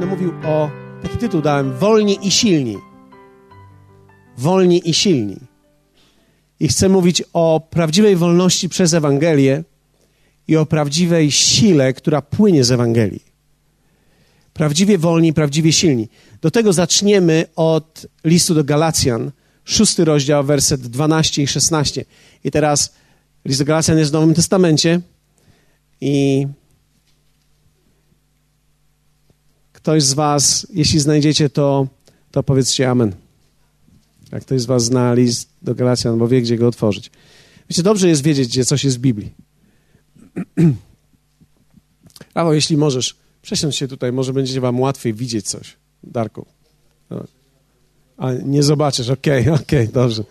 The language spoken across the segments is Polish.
będę mówił o, taki tytuł dałem, Wolni i silni. Wolni i silni. I chcę mówić o prawdziwej wolności przez Ewangelię i o prawdziwej sile, która płynie z Ewangelii. Prawdziwie wolni, prawdziwie silni. Do tego zaczniemy od listu do Galacjan, szósty rozdział, werset 12 i 16. I teraz list do Galacjan jest w Nowym Testamencie i ktoś z was, jeśli znajdziecie to, to powiedzcie amen. Jak ktoś z was zna list do Galacjan, bo wie, gdzie go otworzyć. Wiecie, dobrze jest wiedzieć, gdzie coś jest w Biblii. Prawo, jeśli możesz, przesiądź się tutaj, może będzie wam łatwiej widzieć coś. Darku. No. A nie zobaczysz, okej, okay, okej, okay, dobrze.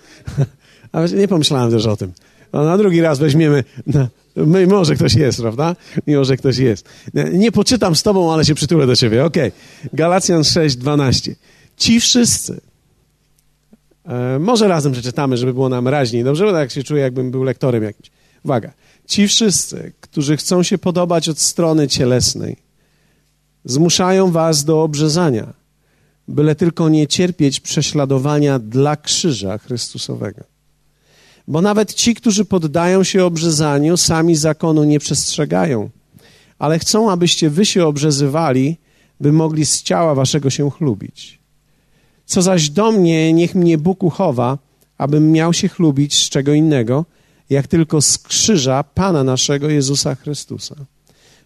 A nie pomyślałem też o tym. A na drugi raz weźmiemy, no, my, może ktoś jest, prawda? Mimo, że ktoś jest. Nie poczytam z tobą, ale się przytulę do ciebie. Okej. Okay. Galacjan 6, 12. Ci wszyscy, e, może razem przeczytamy, żeby było nam raźniej. Dobrze? Bo tak się czuję, jakbym był lektorem jakimś. Uwaga. Ci wszyscy, którzy chcą się podobać od strony cielesnej, zmuszają was do obrzezania, byle tylko nie cierpieć prześladowania dla krzyża Chrystusowego. Bo nawet ci, którzy poddają się obrzezaniu, sami zakonu nie przestrzegają, ale chcą, abyście wy się obrzezywali, by mogli z ciała waszego się chlubić. Co zaś do mnie, niech mnie Bóg uchowa, abym miał się chlubić z czego innego, jak tylko z krzyża Pana naszego Jezusa Chrystusa,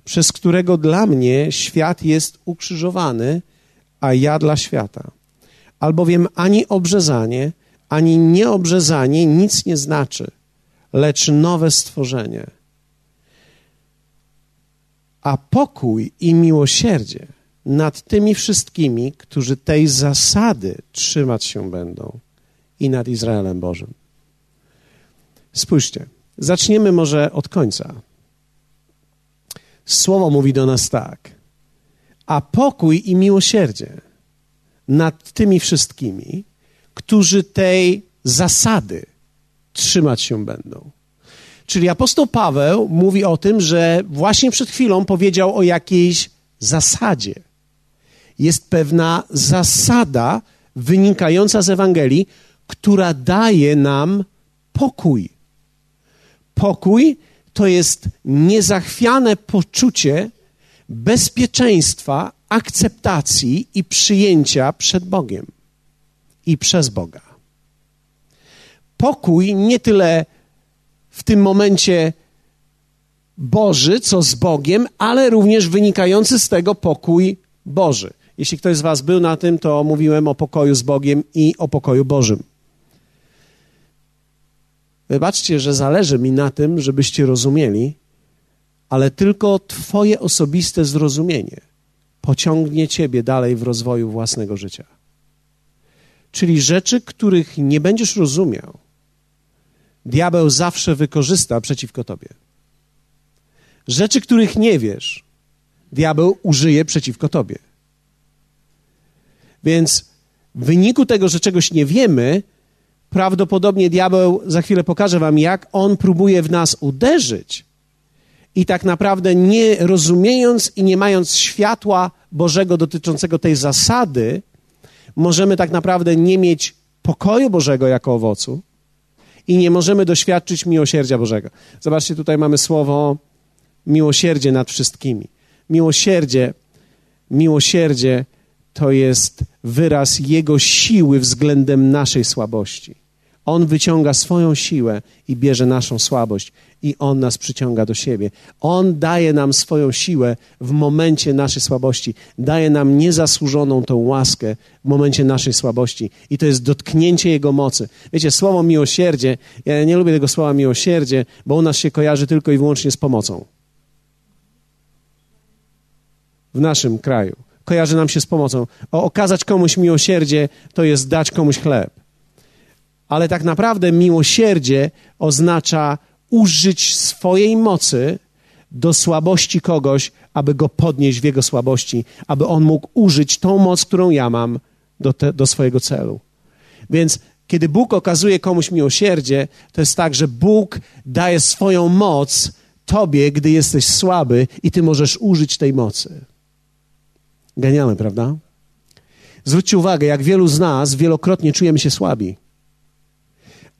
przez którego dla mnie świat jest ukrzyżowany, a ja dla świata. Albowiem ani obrzezanie, ani nieobrzezanie nic nie znaczy, lecz nowe stworzenie. A pokój i miłosierdzie nad tymi wszystkimi, którzy tej zasady trzymać się będą i nad Izraelem Bożym. Spójrzcie, zaczniemy może od końca. Słowo mówi do nas tak. A pokój i miłosierdzie nad tymi wszystkimi, którzy tej zasady trzymać się będą. Czyli apostoł Paweł mówi o tym, że właśnie przed chwilą powiedział o jakiejś zasadzie. Jest pewna zasada wynikająca z Ewangelii, która daje nam pokój. Pokój to jest niezachwiane poczucie bezpieczeństwa, akceptacji i przyjęcia przed Bogiem i przez Boga. Pokój nie tyle w tym momencie Boży, co z Bogiem, ale również wynikający z tego pokój Boży. Jeśli ktoś z Was był na tym, to mówiłem o pokoju z Bogiem i o pokoju Bożym. Wybaczcie, że zależy mi na tym, żebyście rozumieli, ale tylko Twoje osobiste zrozumienie pociągnie Ciebie dalej w rozwoju własnego życia. Czyli rzeczy, których nie będziesz rozumiał, diabeł zawsze wykorzysta przeciwko Tobie. Rzeczy, których nie wiesz, diabeł użyje przeciwko Tobie. Więc w wyniku tego, że czegoś nie wiemy, prawdopodobnie diabeł, za chwilę pokaże wam, jak on próbuje w nas uderzyć. I tak naprawdę nie rozumiejąc i nie mając światła Bożego dotyczącego tej zasady, możemy tak naprawdę nie mieć pokoju Bożego jako owocu i nie możemy doświadczyć miłosierdzia Bożego. Zobaczcie, tutaj mamy słowo miłosierdzie nad wszystkimi. Miłosierdzie, miłosierdzie to jest wyraz Jego siły względem naszej słabości. On wyciąga swoją siłę i bierze naszą słabość, i On nas przyciąga do siebie. On daje nam swoją siłę w momencie naszej słabości, daje nam niezasłużoną tą łaskę w momencie naszej słabości, i to jest dotknięcie Jego mocy. Wiecie, słowo miłosierdzie, ja nie lubię tego słowa miłosierdzie, bo u nas się kojarzy tylko i wyłącznie z pomocą. W naszym kraju kojarzy nam się z pomocą. O, okazać komuś miłosierdzie to jest dać komuś chleb ale tak naprawdę miłosierdzie oznacza użyć swojej mocy do słabości kogoś, aby go podnieść w jego słabości, aby on mógł użyć tą moc, którą ja mam do, te, do swojego celu. Więc kiedy Bóg okazuje komuś miłosierdzie, to jest tak, że Bóg daje swoją moc tobie, gdy jesteś słaby i ty możesz użyć tej mocy. Genialne, prawda? Zwróćcie uwagę, jak wielu z nas wielokrotnie czujemy się słabi.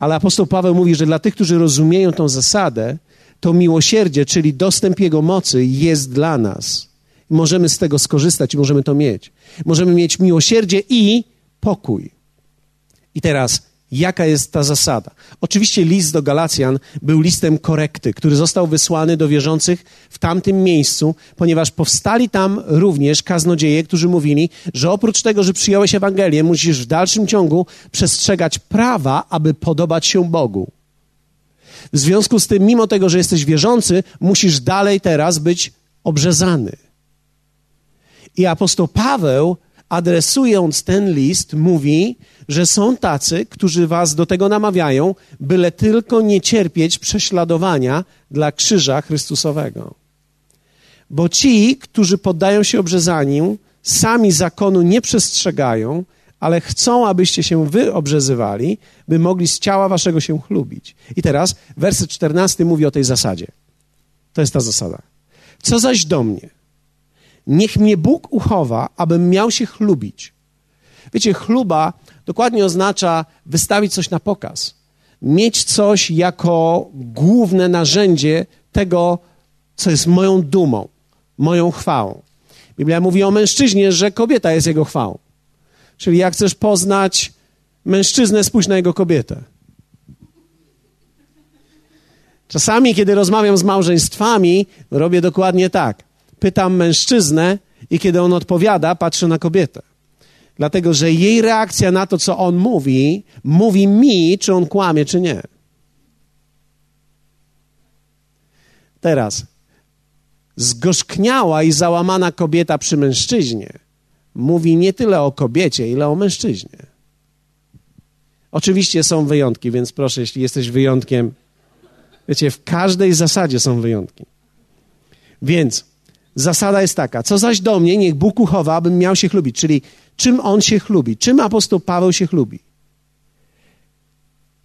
Ale apostoł Paweł mówi, że dla tych, którzy rozumieją tą zasadę, to miłosierdzie, czyli dostęp Jego mocy jest dla nas. Możemy z tego skorzystać i możemy to mieć. Możemy mieć miłosierdzie i pokój. I teraz, jaka jest ta zasada? Oczywiście list do Galacjan był listem korekty, który został wysłany do wierzących w tamtym miejscu, ponieważ powstali tam również kaznodzieje, którzy mówili, że oprócz tego, że przyjąłeś Ewangelię, musisz w dalszym ciągu przestrzegać prawa, aby podobać się Bogu. W związku z tym, mimo tego, że jesteś wierzący, musisz dalej teraz być obrzezany. I apostoł Paweł, adresując ten list, mówi, że są tacy, którzy was do tego namawiają, byle tylko nie cierpieć prześladowania dla krzyża Chrystusowego. Bo ci, którzy poddają się obrzezaniu, sami zakonu nie przestrzegają, ale chcą, abyście się wy obrzezywali, by mogli z ciała waszego się chlubić. I teraz werset 14 mówi o tej zasadzie. To jest ta zasada. Co zaś do mnie? Niech mnie Bóg uchowa, abym miał się chlubić. Wiecie, chluba dokładnie oznacza wystawić coś na pokaz. Mieć coś jako główne narzędzie tego, co jest moją dumą, moją chwałą. Biblia mówi o mężczyźnie, że kobieta jest jego chwałą. Czyli jak chcesz poznać mężczyznę, spójrz na jego kobietę. Czasami, kiedy rozmawiam z małżeństwami, robię dokładnie tak. Pytam mężczyznę i kiedy on odpowiada, patrzę na kobietę. Dlatego, że jej reakcja na to, co on mówi, mówi mi, czy on kłamie, czy nie. Teraz, zgorzkniała i załamana kobieta przy mężczyźnie mówi nie tyle o kobiecie, ile o mężczyźnie. Oczywiście są wyjątki, więc proszę, jeśli jesteś wyjątkiem, wiecie, w każdej zasadzie są wyjątki. Więc zasada jest taka, co zaś do mnie, niech Bóg uchowa, abym miał się chlubić. Czyli czym on się chlubi? Czym apostoł Paweł się chlubi?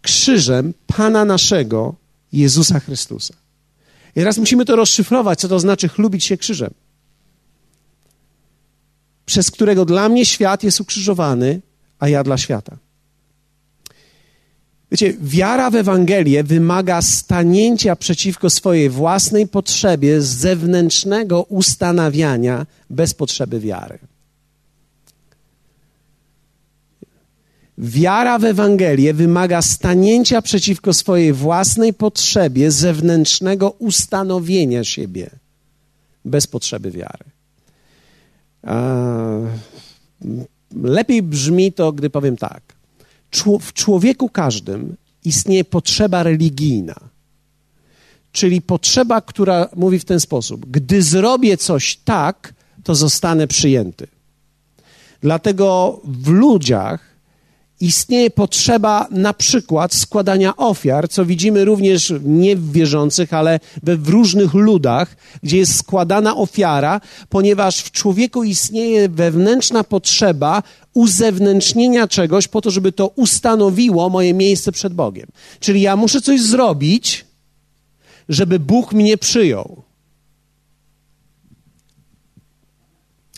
Krzyżem Pana naszego Jezusa Chrystusa. I teraz musimy to rozszyfrować, co to znaczy chlubić się krzyżem przez którego dla mnie świat jest ukrzyżowany, a ja dla świata. Wiecie, wiara w Ewangelię wymaga stanięcia przeciwko swojej własnej potrzebie zewnętrznego ustanawiania bez potrzeby wiary. Wiara w Ewangelię wymaga stanięcia przeciwko swojej własnej potrzebie zewnętrznego ustanowienia siebie bez potrzeby wiary. Lepiej brzmi to, gdy powiem tak. W człowieku każdym istnieje potrzeba religijna, czyli potrzeba, która mówi w ten sposób: gdy zrobię coś tak, to zostanę przyjęty. Dlatego w ludziach istnieje potrzeba na przykład składania ofiar, co widzimy również nie w wierzących, ale we w różnych ludach, gdzie jest składana ofiara, ponieważ w człowieku istnieje wewnętrzna potrzeba uzewnętrznienia czegoś po to, żeby to ustanowiło moje miejsce przed Bogiem. Czyli ja muszę coś zrobić, żeby Bóg mnie przyjął.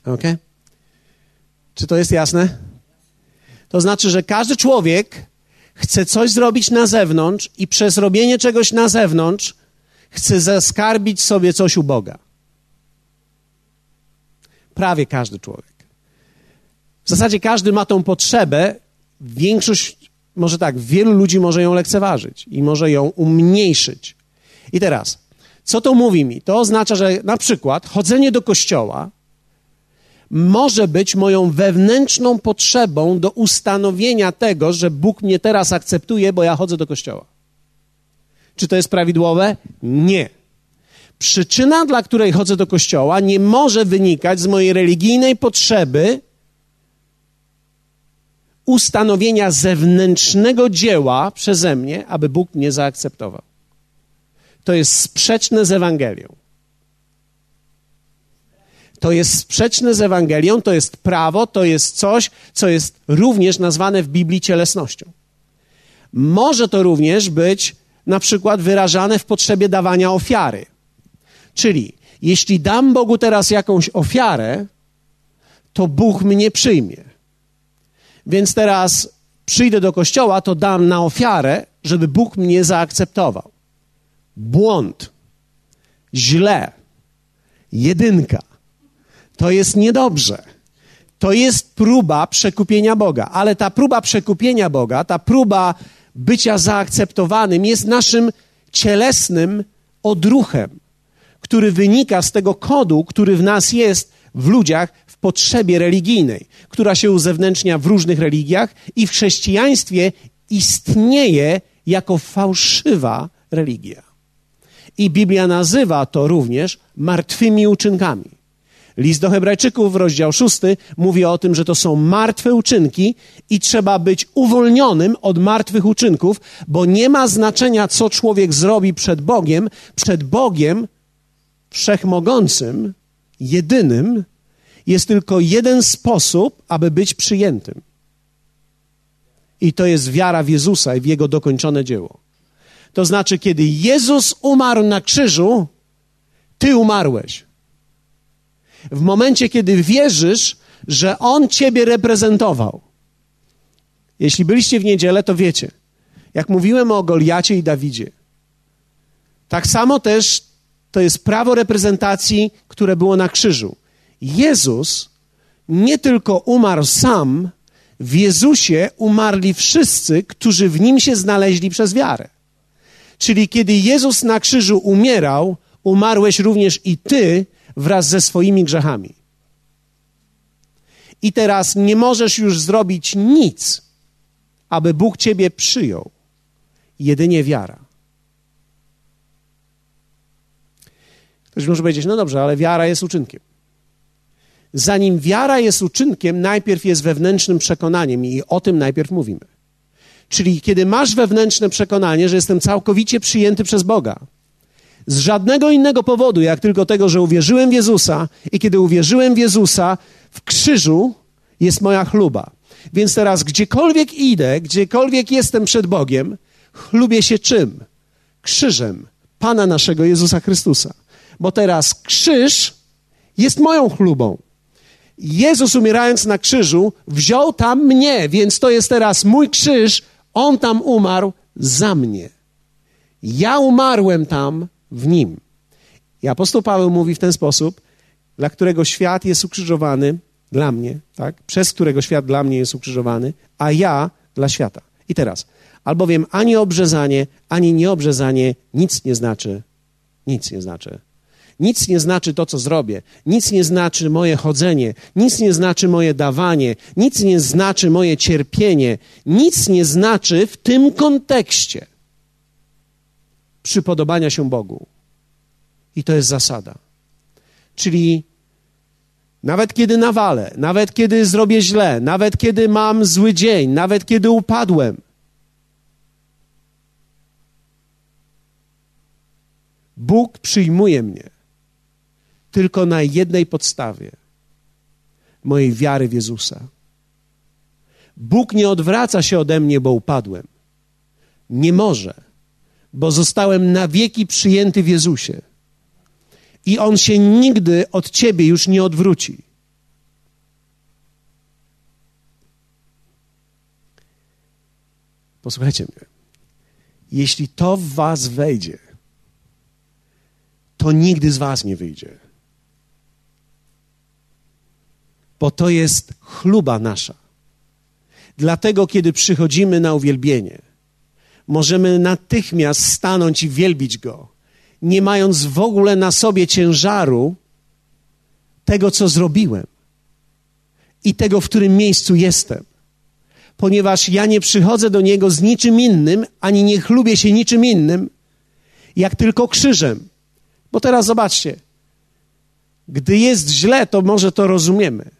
Ok? Czy to jest jasne? To znaczy, że każdy człowiek chce coś zrobić na zewnątrz i przez robienie czegoś na zewnątrz chce zaskarbić sobie coś u Boga. Prawie każdy człowiek. W zasadzie każdy ma tą potrzebę. Większość, może tak, wielu ludzi może ją lekceważyć i może ją umniejszyć. I teraz, co to mówi mi? To oznacza, że na przykład chodzenie do kościoła może być moją wewnętrzną potrzebą do ustanowienia tego, że Bóg mnie teraz akceptuje, bo ja chodzę do kościoła. Czy to jest prawidłowe? Nie. Przyczyna, dla której chodzę do kościoła, nie może wynikać z mojej religijnej potrzeby ustanowienia zewnętrznego dzieła przeze mnie, aby Bóg mnie zaakceptował. To jest sprzeczne z Ewangelią to jest sprzeczne z Ewangelią, to jest prawo, to jest coś, co jest również nazwane w Biblii cielesnością. Może to również być na przykład wyrażane w potrzebie dawania ofiary. Czyli jeśli dam Bogu teraz jakąś ofiarę, to Bóg mnie przyjmie. Więc teraz przyjdę do kościoła, to dam na ofiarę, żeby Bóg mnie zaakceptował. Błąd. Źle. Jedynka. To jest niedobrze. To jest próba przekupienia Boga, ale ta próba przekupienia Boga, ta próba bycia zaakceptowanym jest naszym cielesnym odruchem, który wynika z tego kodu, który w nas jest, w ludziach, w potrzebie religijnej, która się uzewnętrznia w różnych religiach i w chrześcijaństwie istnieje jako fałszywa religia. I Biblia nazywa to również martwymi uczynkami. List do Hebrajczyków, rozdział 6, mówi o tym, że to są martwe uczynki i trzeba być uwolnionym od martwych uczynków, bo nie ma znaczenia, co człowiek zrobi przed Bogiem. Przed Bogiem wszechmogącym, jedynym, jest tylko jeden sposób, aby być przyjętym. I to jest wiara w Jezusa i w Jego dokończone dzieło. To znaczy, kiedy Jezus umarł na krzyżu, Ty umarłeś. W momencie, kiedy wierzysz, że On Ciebie reprezentował. Jeśli byliście w niedzielę, to wiecie. Jak mówiłem o Goliacie i Dawidzie. Tak samo też to jest prawo reprezentacji, które było na krzyżu. Jezus nie tylko umarł sam, w Jezusie umarli wszyscy, którzy w nim się znaleźli przez wiarę. Czyli kiedy Jezus na krzyżu umierał, umarłeś również i ty wraz ze swoimi grzechami. I teraz nie możesz już zrobić nic, aby Bóg ciebie przyjął. Jedynie wiara. Ktoś może powiedzieć, no dobrze, ale wiara jest uczynkiem. Zanim wiara jest uczynkiem, najpierw jest wewnętrznym przekonaniem i o tym najpierw mówimy. Czyli kiedy masz wewnętrzne przekonanie, że jestem całkowicie przyjęty przez Boga, z żadnego innego powodu, jak tylko tego, że uwierzyłem w Jezusa i kiedy uwierzyłem w Jezusa, w krzyżu jest moja chluba. Więc teraz gdziekolwiek idę, gdziekolwiek jestem przed Bogiem, chlubię się czym? Krzyżem Pana naszego Jezusa Chrystusa. Bo teraz krzyż jest moją chlubą. Jezus umierając na krzyżu wziął tam mnie, więc to jest teraz mój krzyż. On tam umarł za mnie. Ja umarłem tam w nim. I apostoł Paweł mówi w ten sposób, dla którego świat jest ukrzyżowany dla mnie, tak? Przez którego świat dla mnie jest ukrzyżowany, a ja dla świata. I teraz, albowiem ani obrzezanie, ani nieobrzezanie nic nie znaczy, nic nie znaczy nic nie znaczy to, co zrobię, nic nie znaczy moje chodzenie, nic nie znaczy moje dawanie, nic nie znaczy moje cierpienie, nic nie znaczy w tym kontekście przypodobania się Bogu. I to jest zasada. Czyli nawet kiedy nawalę, nawet kiedy zrobię źle, nawet kiedy mam zły dzień, nawet kiedy upadłem, Bóg przyjmuje mnie tylko na jednej podstawie mojej wiary w Jezusa. Bóg nie odwraca się ode mnie, bo upadłem. Nie może, bo zostałem na wieki przyjęty w Jezusie. I On się nigdy od ciebie już nie odwróci. Posłuchajcie mnie. Jeśli to w Was wejdzie, to nigdy z Was nie wyjdzie bo to jest chluba nasza. Dlatego, kiedy przychodzimy na uwielbienie, możemy natychmiast stanąć i wielbić Go, nie mając w ogóle na sobie ciężaru tego, co zrobiłem i tego, w którym miejscu jestem. Ponieważ ja nie przychodzę do Niego z niczym innym, ani nie chlubię się niczym innym, jak tylko krzyżem. Bo teraz zobaczcie, gdy jest źle, to może to rozumiemy.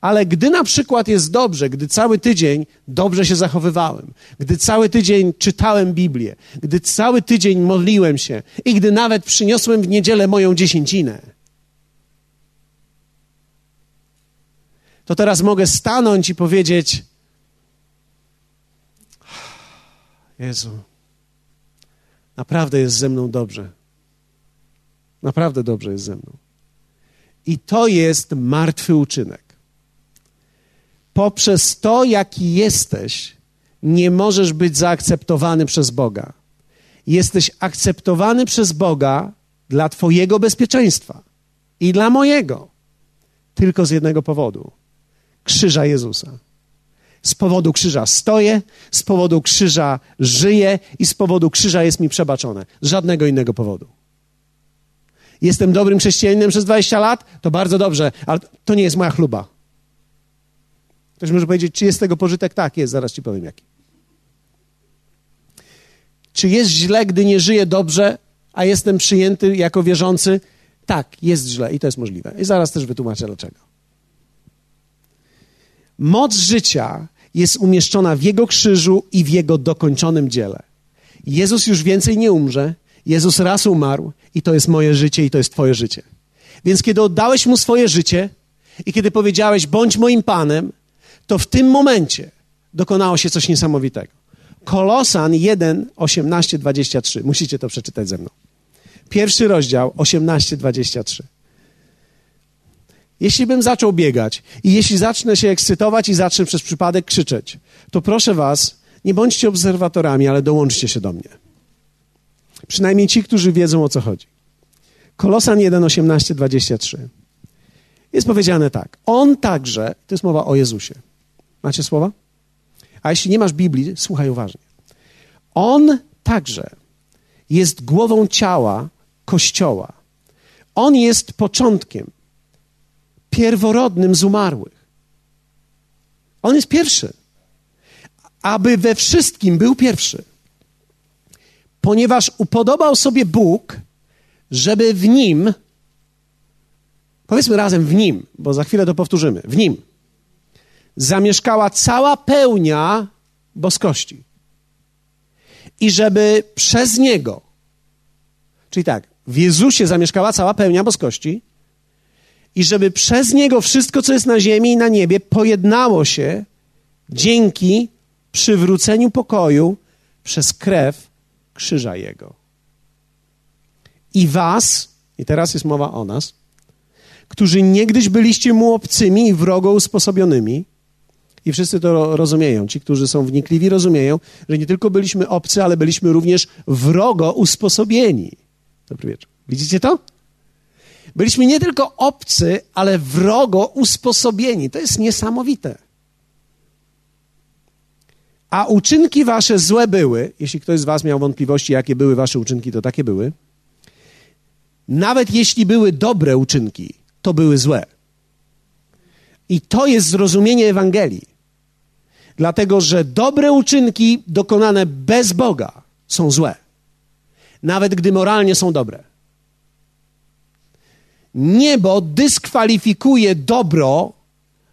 Ale gdy na przykład jest dobrze, gdy cały tydzień dobrze się zachowywałem, gdy cały tydzień czytałem Biblię, gdy cały tydzień modliłem się i gdy nawet przyniosłem w niedzielę moją dziesięcinę, to teraz mogę stanąć i powiedzieć: Jezu, naprawdę jest ze mną dobrze. Naprawdę dobrze jest ze mną. I to jest martwy uczynek. Poprzez to, jaki jesteś, nie możesz być zaakceptowany przez Boga. Jesteś akceptowany przez Boga dla Twojego bezpieczeństwa i dla mojego. Tylko z jednego powodu krzyża Jezusa. Z powodu krzyża stoję, z powodu krzyża żyję i z powodu krzyża jest mi przebaczone. Z żadnego innego powodu. Jestem dobrym chrześcijaninem przez 20 lat, to bardzo dobrze, ale to nie jest moja chluba. Ktoś może powiedzieć, czy jest z tego pożytek? Tak, jest, zaraz ci powiem jaki. Czy jest źle, gdy nie żyję dobrze, a jestem przyjęty jako wierzący? Tak, jest źle i to jest możliwe. I zaraz też wytłumaczę dlaczego. Moc życia jest umieszczona w Jego krzyżu i w Jego dokończonym dziele. Jezus już więcej nie umrze. Jezus raz umarł i to jest moje życie i to jest Twoje życie. Więc kiedy oddałeś Mu swoje życie i kiedy powiedziałeś, bądź moim Panem, to w tym momencie dokonało się coś niesamowitego. Kolosan 1, 18, 23. Musicie to przeczytać ze mną. Pierwszy rozdział, 18, 23. Jeśli bym zaczął biegać i jeśli zacznę się ekscytować i zacznę przez przypadek krzyczeć, to proszę was, nie bądźcie obserwatorami, ale dołączcie się do mnie. Przynajmniej ci, którzy wiedzą o co chodzi. Kolosan 1, 18, 23. Jest powiedziane tak. On także, to jest mowa o Jezusie. Macie słowa? A jeśli nie masz Biblii, słuchaj uważnie. On także jest głową ciała Kościoła. On jest początkiem, pierworodnym z umarłych. On jest pierwszy. Aby we wszystkim był pierwszy. Ponieważ upodobał sobie Bóg, żeby w nim, powiedzmy razem w nim, bo za chwilę to powtórzymy, w nim zamieszkała cała pełnia boskości. I żeby przez niego, czyli tak, w Jezusie zamieszkała cała pełnia boskości, i żeby przez niego wszystko, co jest na ziemi i na niebie, pojednało się dzięki przywróceniu pokoju przez krew krzyża Jego. I was, i teraz jest mowa o nas, którzy niegdyś byliście mu obcymi i wrogo usposobionymi, i wszyscy to rozumieją. Ci, którzy są wnikliwi, rozumieją, że nie tylko byliśmy obcy, ale byliśmy również wrogo usposobieni. Dobry wieczór. Widzicie to? Byliśmy nie tylko obcy, ale wrogo usposobieni. To jest niesamowite. A uczynki wasze złe były, jeśli ktoś z was miał wątpliwości, jakie były wasze uczynki, to takie były. Nawet jeśli były dobre uczynki, to były złe. I to jest zrozumienie Ewangelii. Dlatego, że dobre uczynki dokonane bez Boga są złe. Nawet gdy moralnie są dobre. Niebo dyskwalifikuje dobro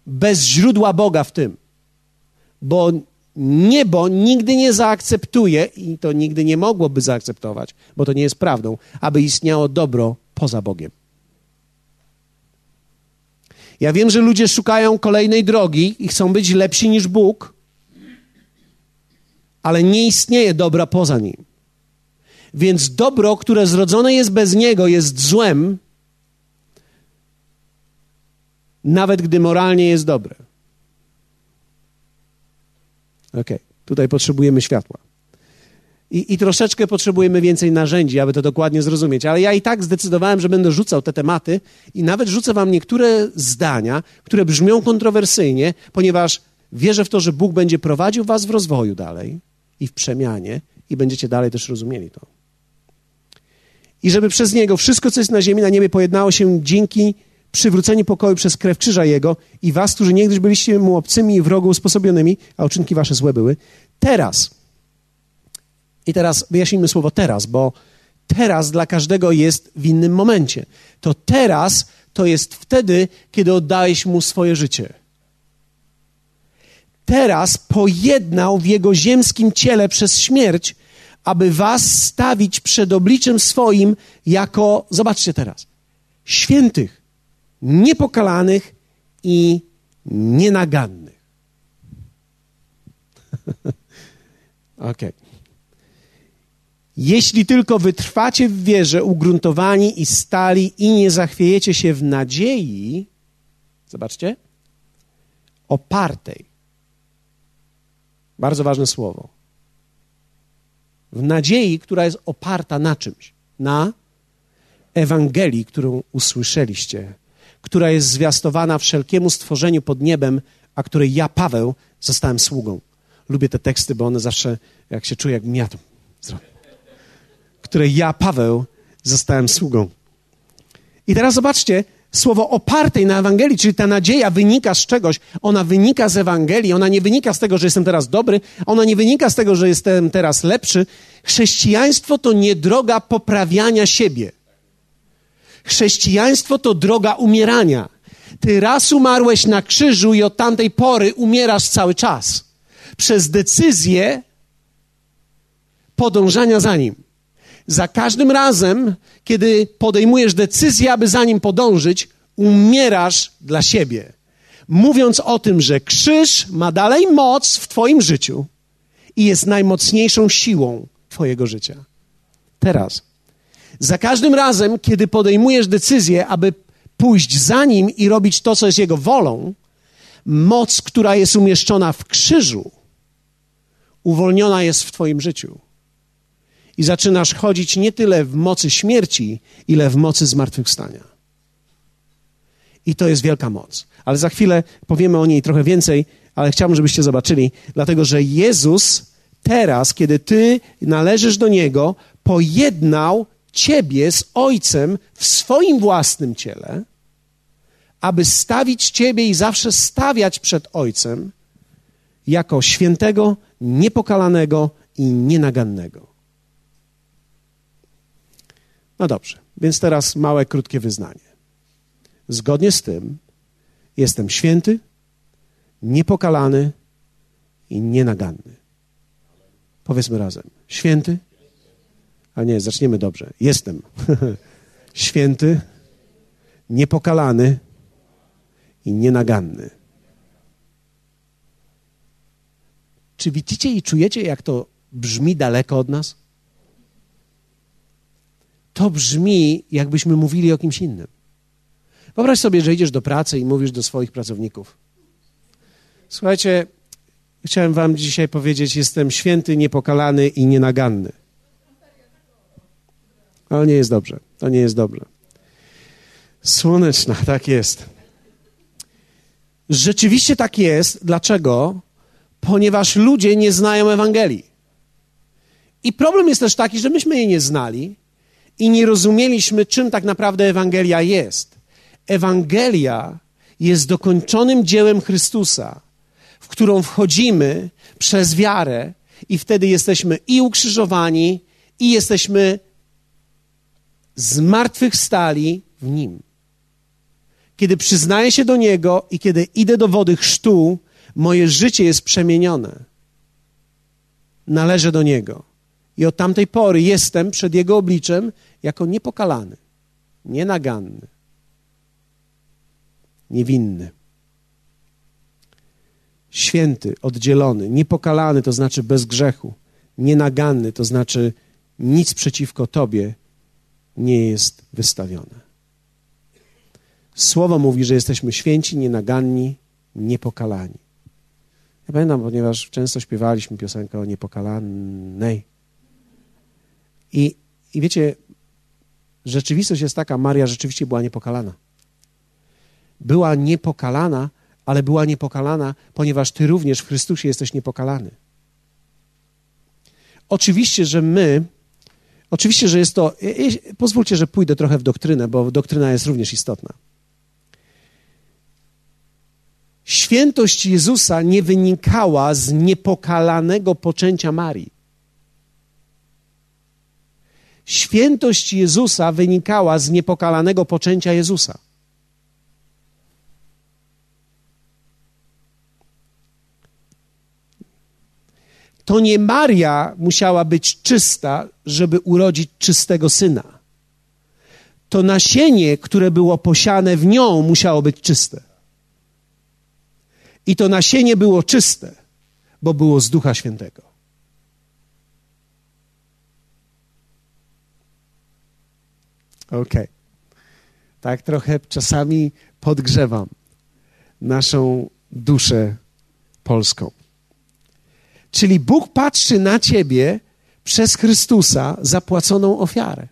bez źródła Boga w tym. Bo niebo nigdy nie zaakceptuje, i to nigdy nie mogłoby zaakceptować, bo to nie jest prawdą, aby istniało dobro poza Bogiem. Ja wiem, że ludzie szukają kolejnej drogi i chcą być lepsi niż Bóg, ale nie istnieje dobra poza nim. Więc dobro, które zrodzone jest bez niego, jest złem, nawet gdy moralnie jest dobre. Ok, tutaj potrzebujemy światła. I, I, troszeczkę potrzebujemy więcej narzędzi, aby to dokładnie zrozumieć. Ale ja i tak zdecydowałem, że będę rzucał te tematy i nawet rzucę wam niektóre zdania, które brzmią kontrowersyjnie, ponieważ wierzę w to, że Bóg będzie prowadził was w rozwoju dalej i w przemianie i będziecie dalej też rozumieli to. I żeby przez Niego wszystko, co jest na ziemi, na niebie pojednało się dzięki przywróceniu pokoju przez krew krzyża Jego i was, którzy niegdyś byliście Mu obcymi i wrogo usposobionymi, a uczynki wasze złe były, teraz i teraz wyjaśnijmy słowo teraz, bo teraz dla każdego jest w innym momencie. To teraz to jest wtedy, kiedy oddałeś mu swoje życie. Teraz pojednał w jego ziemskim ciele przez śmierć, aby was stawić przed obliczem swoim jako, zobaczcie teraz, świętych, niepokalanych i nienagannych. Okej. Okay. Jeśli tylko wytrwacie w wierze, ugruntowani i stali i nie zachwiejecie się w nadziei, zobaczcie, opartej. Bardzo ważne słowo. W nadziei, która jest oparta na czymś. Na Ewangelii, którą usłyszeliście, która jest zwiastowana wszelkiemu stworzeniu pod niebem, a której ja, Paweł, zostałem sługą. Lubię te teksty, bo one zawsze, jak się czuję, jak ja to zrobię. Której ja, Paweł, zostałem sługą. I teraz zobaczcie, słowo opartej na Ewangelii, czyli ta nadzieja wynika z czegoś. Ona wynika z Ewangelii, ona nie wynika z tego, że jestem teraz dobry, ona nie wynika z tego, że jestem teraz lepszy. Chrześcijaństwo to nie droga poprawiania siebie. Chrześcijaństwo to droga umierania. Ty raz umarłeś na krzyżu i od tamtej pory umierasz cały czas. Przez decyzję podążania za nim. Za każdym razem, kiedy podejmujesz decyzję, aby za nim podążyć, umierasz dla siebie. Mówiąc o tym, że krzyż ma dalej moc w Twoim życiu i jest najmocniejszą siłą Twojego życia. Teraz. Za każdym razem, kiedy podejmujesz decyzję, aby pójść za nim i robić to, co jest jego wolą, moc, która jest umieszczona w krzyżu, uwolniona jest w Twoim życiu i zaczynasz chodzić nie tyle w mocy śmierci, ile w mocy zmartwychwstania. I to jest wielka moc. Ale za chwilę powiemy o niej trochę więcej, ale chciałbym, żebyście zobaczyli, dlatego że Jezus teraz, kiedy ty należysz do Niego, pojednał ciebie z Ojcem w swoim własnym ciele, aby stawić ciebie i zawsze stawiać przed Ojcem jako świętego, niepokalanego i nienagannego. No dobrze, więc teraz małe, krótkie wyznanie. Zgodnie z tym jestem święty, niepokalany i nienaganny. Powiedzmy razem. Święty? A nie, zaczniemy dobrze. Jestem święty, niepokalany i nienaganny. Czy widzicie i czujecie, jak to brzmi daleko od nas? To brzmi, jakbyśmy mówili o kimś innym. Wyobraź sobie, że idziesz do pracy i mówisz do swoich pracowników. Słuchajcie, chciałem wam dzisiaj powiedzieć, jestem święty, niepokalany i nienaganny. Ale nie jest dobrze. To nie jest dobrze. Słoneczna, tak jest. Rzeczywiście tak jest. Dlaczego? Ponieważ ludzie nie znają Ewangelii. I problem jest też taki, że myśmy jej nie znali, i nie rozumieliśmy, czym tak naprawdę Ewangelia jest. Ewangelia jest dokończonym dziełem Chrystusa, w którą wchodzimy przez wiarę, i wtedy jesteśmy i ukrzyżowani, i jesteśmy zmartwychwstali w Nim. Kiedy przyznaję się do Niego i kiedy idę do wody chrztu, moje życie jest przemienione. Należę do Niego. I od tamtej pory jestem przed Jego obliczem jako niepokalany, nienaganny, niewinny. Święty, oddzielony, niepokalany to znaczy bez grzechu, nienaganny to znaczy nic przeciwko Tobie nie jest wystawione. Słowo mówi, że jesteśmy święci, nienaganni, niepokalani. Ja pamiętam, ponieważ często śpiewaliśmy piosenkę o niepokalanej. I, i wiecie, rzeczywistość jest taka, Maria rzeczywiście była niepokalana. Była niepokalana, ale była niepokalana, ponieważ ty również w Chrystusie jesteś niepokalany. Oczywiście, że my, oczywiście, że jest to, pozwólcie, że pójdę trochę w doktrynę, bo doktryna jest również istotna. Świętość Jezusa nie wynikała z niepokalanego poczęcia Marii świętość Jezusa wynikała z niepokalanego poczęcia Jezusa. To nie Maria musiała być czysta, żeby urodzić czystego syna. To nasienie, które było posiane w nią, musiało być czyste. I to nasienie było czyste, bo było z Ducha Świętego. Okay. Tak trochę czasami podgrzewam naszą duszę polską. Czyli Bóg patrzy na ciebie przez Chrystusa zapłaconą ofiarę.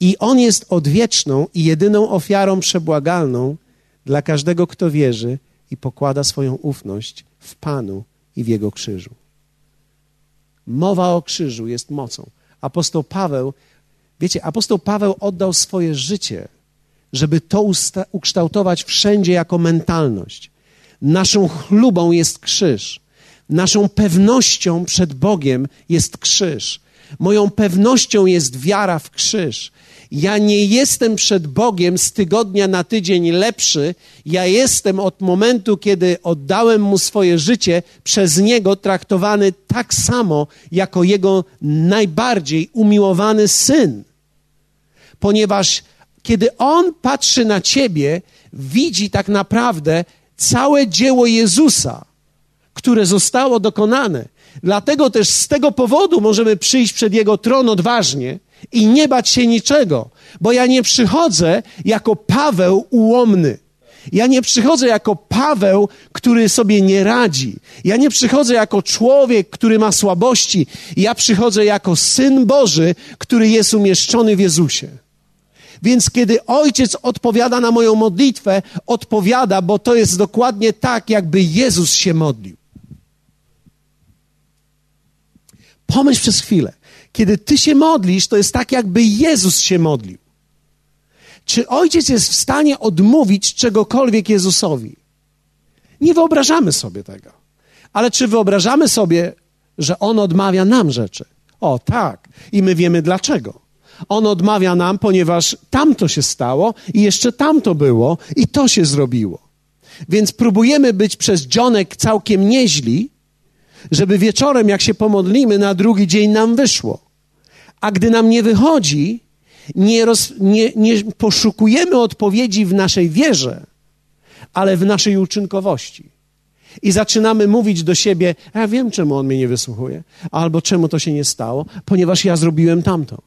I On jest odwieczną i jedyną ofiarą przebłagalną dla każdego, kto wierzy i pokłada swoją ufność w Panu i w Jego krzyżu. Mowa o krzyżu jest mocą. Apostoł Paweł, wiecie, apostoł Paweł oddał swoje życie, żeby to ukształtować wszędzie jako mentalność. Naszą chlubą jest krzyż. Naszą pewnością przed Bogiem jest krzyż. Moją pewnością jest wiara w krzyż. Ja nie jestem przed Bogiem z tygodnia na tydzień lepszy. Ja jestem od momentu, kiedy oddałem Mu swoje życie, przez Niego traktowany tak samo jako Jego najbardziej umiłowany syn. Ponieważ kiedy On patrzy na Ciebie, widzi tak naprawdę całe dzieło Jezusa, które zostało dokonane. Dlatego też z tego powodu możemy przyjść przed Jego tron odważnie i nie bać się niczego, bo ja nie przychodzę jako Paweł ułomny. Ja nie przychodzę jako Paweł, który sobie nie radzi. Ja nie przychodzę jako człowiek, który ma słabości. Ja przychodzę jako syn Boży, który jest umieszczony w Jezusie. Więc kiedy ojciec odpowiada na moją modlitwę, odpowiada, bo to jest dokładnie tak, jakby Jezus się modlił. Pomyśl przez chwilę. Kiedy ty się modlisz, to jest tak, jakby Jezus się modlił. Czy ojciec jest w stanie odmówić czegokolwiek Jezusowi? Nie wyobrażamy sobie tego. Ale czy wyobrażamy sobie, że on odmawia nam rzeczy? O, tak. I my wiemy dlaczego. On odmawia nam, ponieważ tamto się stało i jeszcze tamto było i to się zrobiło. Więc próbujemy być przez dzionek całkiem nieźli, żeby wieczorem, jak się pomodlimy, na drugi dzień nam wyszło. A gdy nam nie wychodzi, nie, roz, nie, nie poszukujemy odpowiedzi w naszej wierze, ale w naszej uczynkowości. I zaczynamy mówić do siebie: Ja wiem, czemu on mnie nie wysłuchuje, albo czemu to się nie stało, ponieważ ja zrobiłem tamto.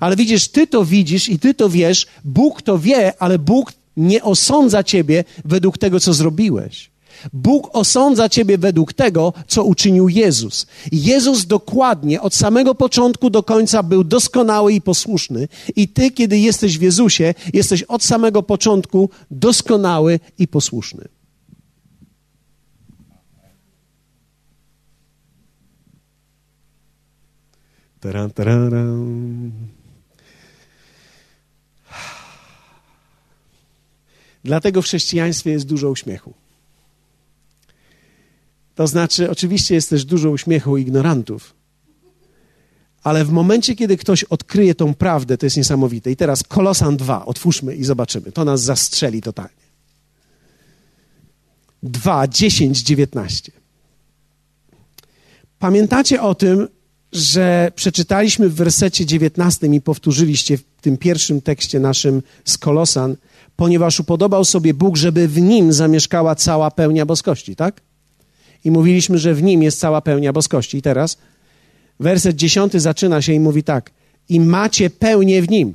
Ale widzisz, ty to widzisz i ty to wiesz, Bóg to wie, ale Bóg nie osądza ciebie według tego, co zrobiłeś. Bóg osądza ciebie według tego, co uczynił Jezus. Jezus dokładnie od samego początku do końca był doskonały i posłuszny, i ty, kiedy jesteś w Jezusie, jesteś od samego początku doskonały i posłuszny. Taran, taran. Dlatego w chrześcijaństwie jest dużo uśmiechu. To znaczy, oczywiście jest też dużo uśmiechu ignorantów, ale w momencie, kiedy ktoś odkryje tą prawdę, to jest niesamowite. I teraz Kolosan 2, otwórzmy i zobaczymy. To nas zastrzeli totalnie. 2, 10, 19. Pamiętacie o tym, że przeczytaliśmy w wersecie 19 i powtórzyliście w tym pierwszym tekście naszym z Kolosan, ponieważ upodobał sobie Bóg, żeby w nim zamieszkała cała pełnia boskości, tak? I mówiliśmy, że w nim jest cała pełnia boskości. I teraz werset dziesiąty zaczyna się i mówi tak: I macie pełnię w nim.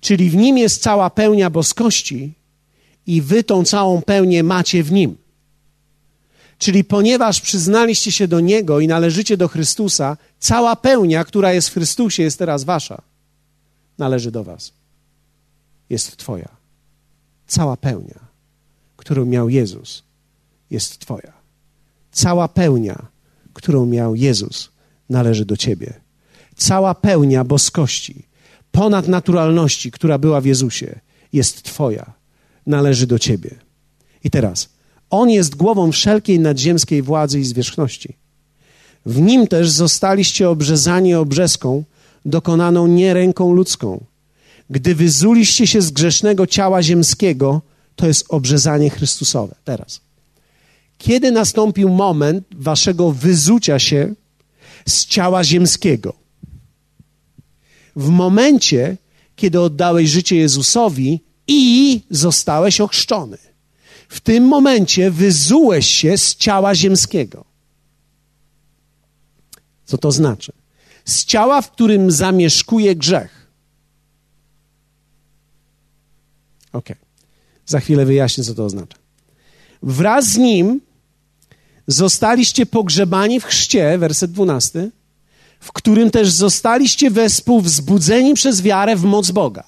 Czyli w nim jest cała pełnia boskości, i wy tą całą pełnię macie w nim. Czyli ponieważ przyznaliście się do Niego i należycie do Chrystusa, cała pełnia, która jest w Chrystusie, jest teraz wasza. Należy do Was. Jest Twoja. Cała pełnia którą miał Jezus, jest Twoja. Cała pełnia, którą miał Jezus, należy do Ciebie. Cała pełnia boskości, ponadnaturalności, która była w Jezusie, jest Twoja, należy do Ciebie. I teraz, On jest głową wszelkiej nadziemskiej władzy i zwierzchności. W Nim też zostaliście obrzezani obrzeską, dokonaną nie ręką ludzką. Gdy wyzuliście się z grzesznego ciała ziemskiego, to jest obrzezanie Chrystusowe. Teraz. Kiedy nastąpił moment waszego wyzucia się z ciała ziemskiego? W momencie, kiedy oddałeś życie Jezusowi i zostałeś ochrzczony. W tym momencie wyzułeś się z ciała ziemskiego. Co to znaczy? Z ciała, w którym zamieszkuje grzech. Ok Za chwilę wyjaśnię, co to oznacza. Wraz z nim zostaliście pogrzebani w chrzcie, werset 12, w którym też zostaliście wespół wzbudzeni przez wiarę w moc Boga.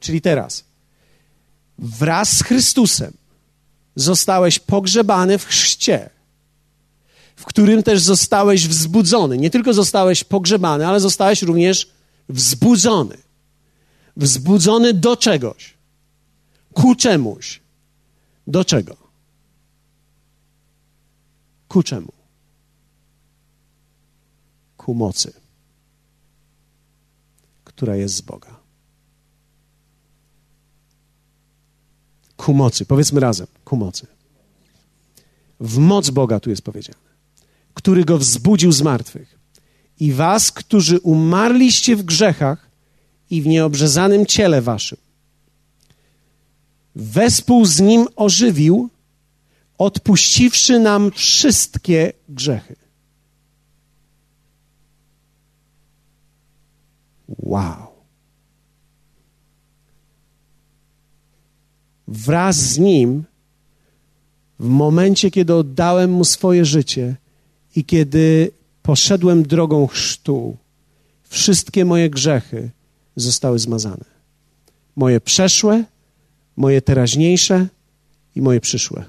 Czyli teraz, wraz z Chrystusem zostałeś pogrzebany w chrzcie, w którym też zostałeś wzbudzony. Nie tylko zostałeś pogrzebany, ale zostałeś również wzbudzony. Wzbudzony do czegoś, ku czemuś. Do czego? Ku czemu? Ku mocy, która jest z Boga. Ku mocy, powiedzmy razem, ku mocy. W moc Boga tu jest powiedziane, który go wzbudził z martwych. I was, którzy umarliście w grzechach i w nieobrzezanym ciele waszym, wespół z nim ożywił, odpuściwszy nam wszystkie grzechy. Wow. Wraz z nim, w momencie, kiedy oddałem mu swoje życie i kiedy poszedłem drogą chrztu, wszystkie moje grzechy zostały zmazane. Moje przeszłe, moje teraźniejsze i moje przyszłe.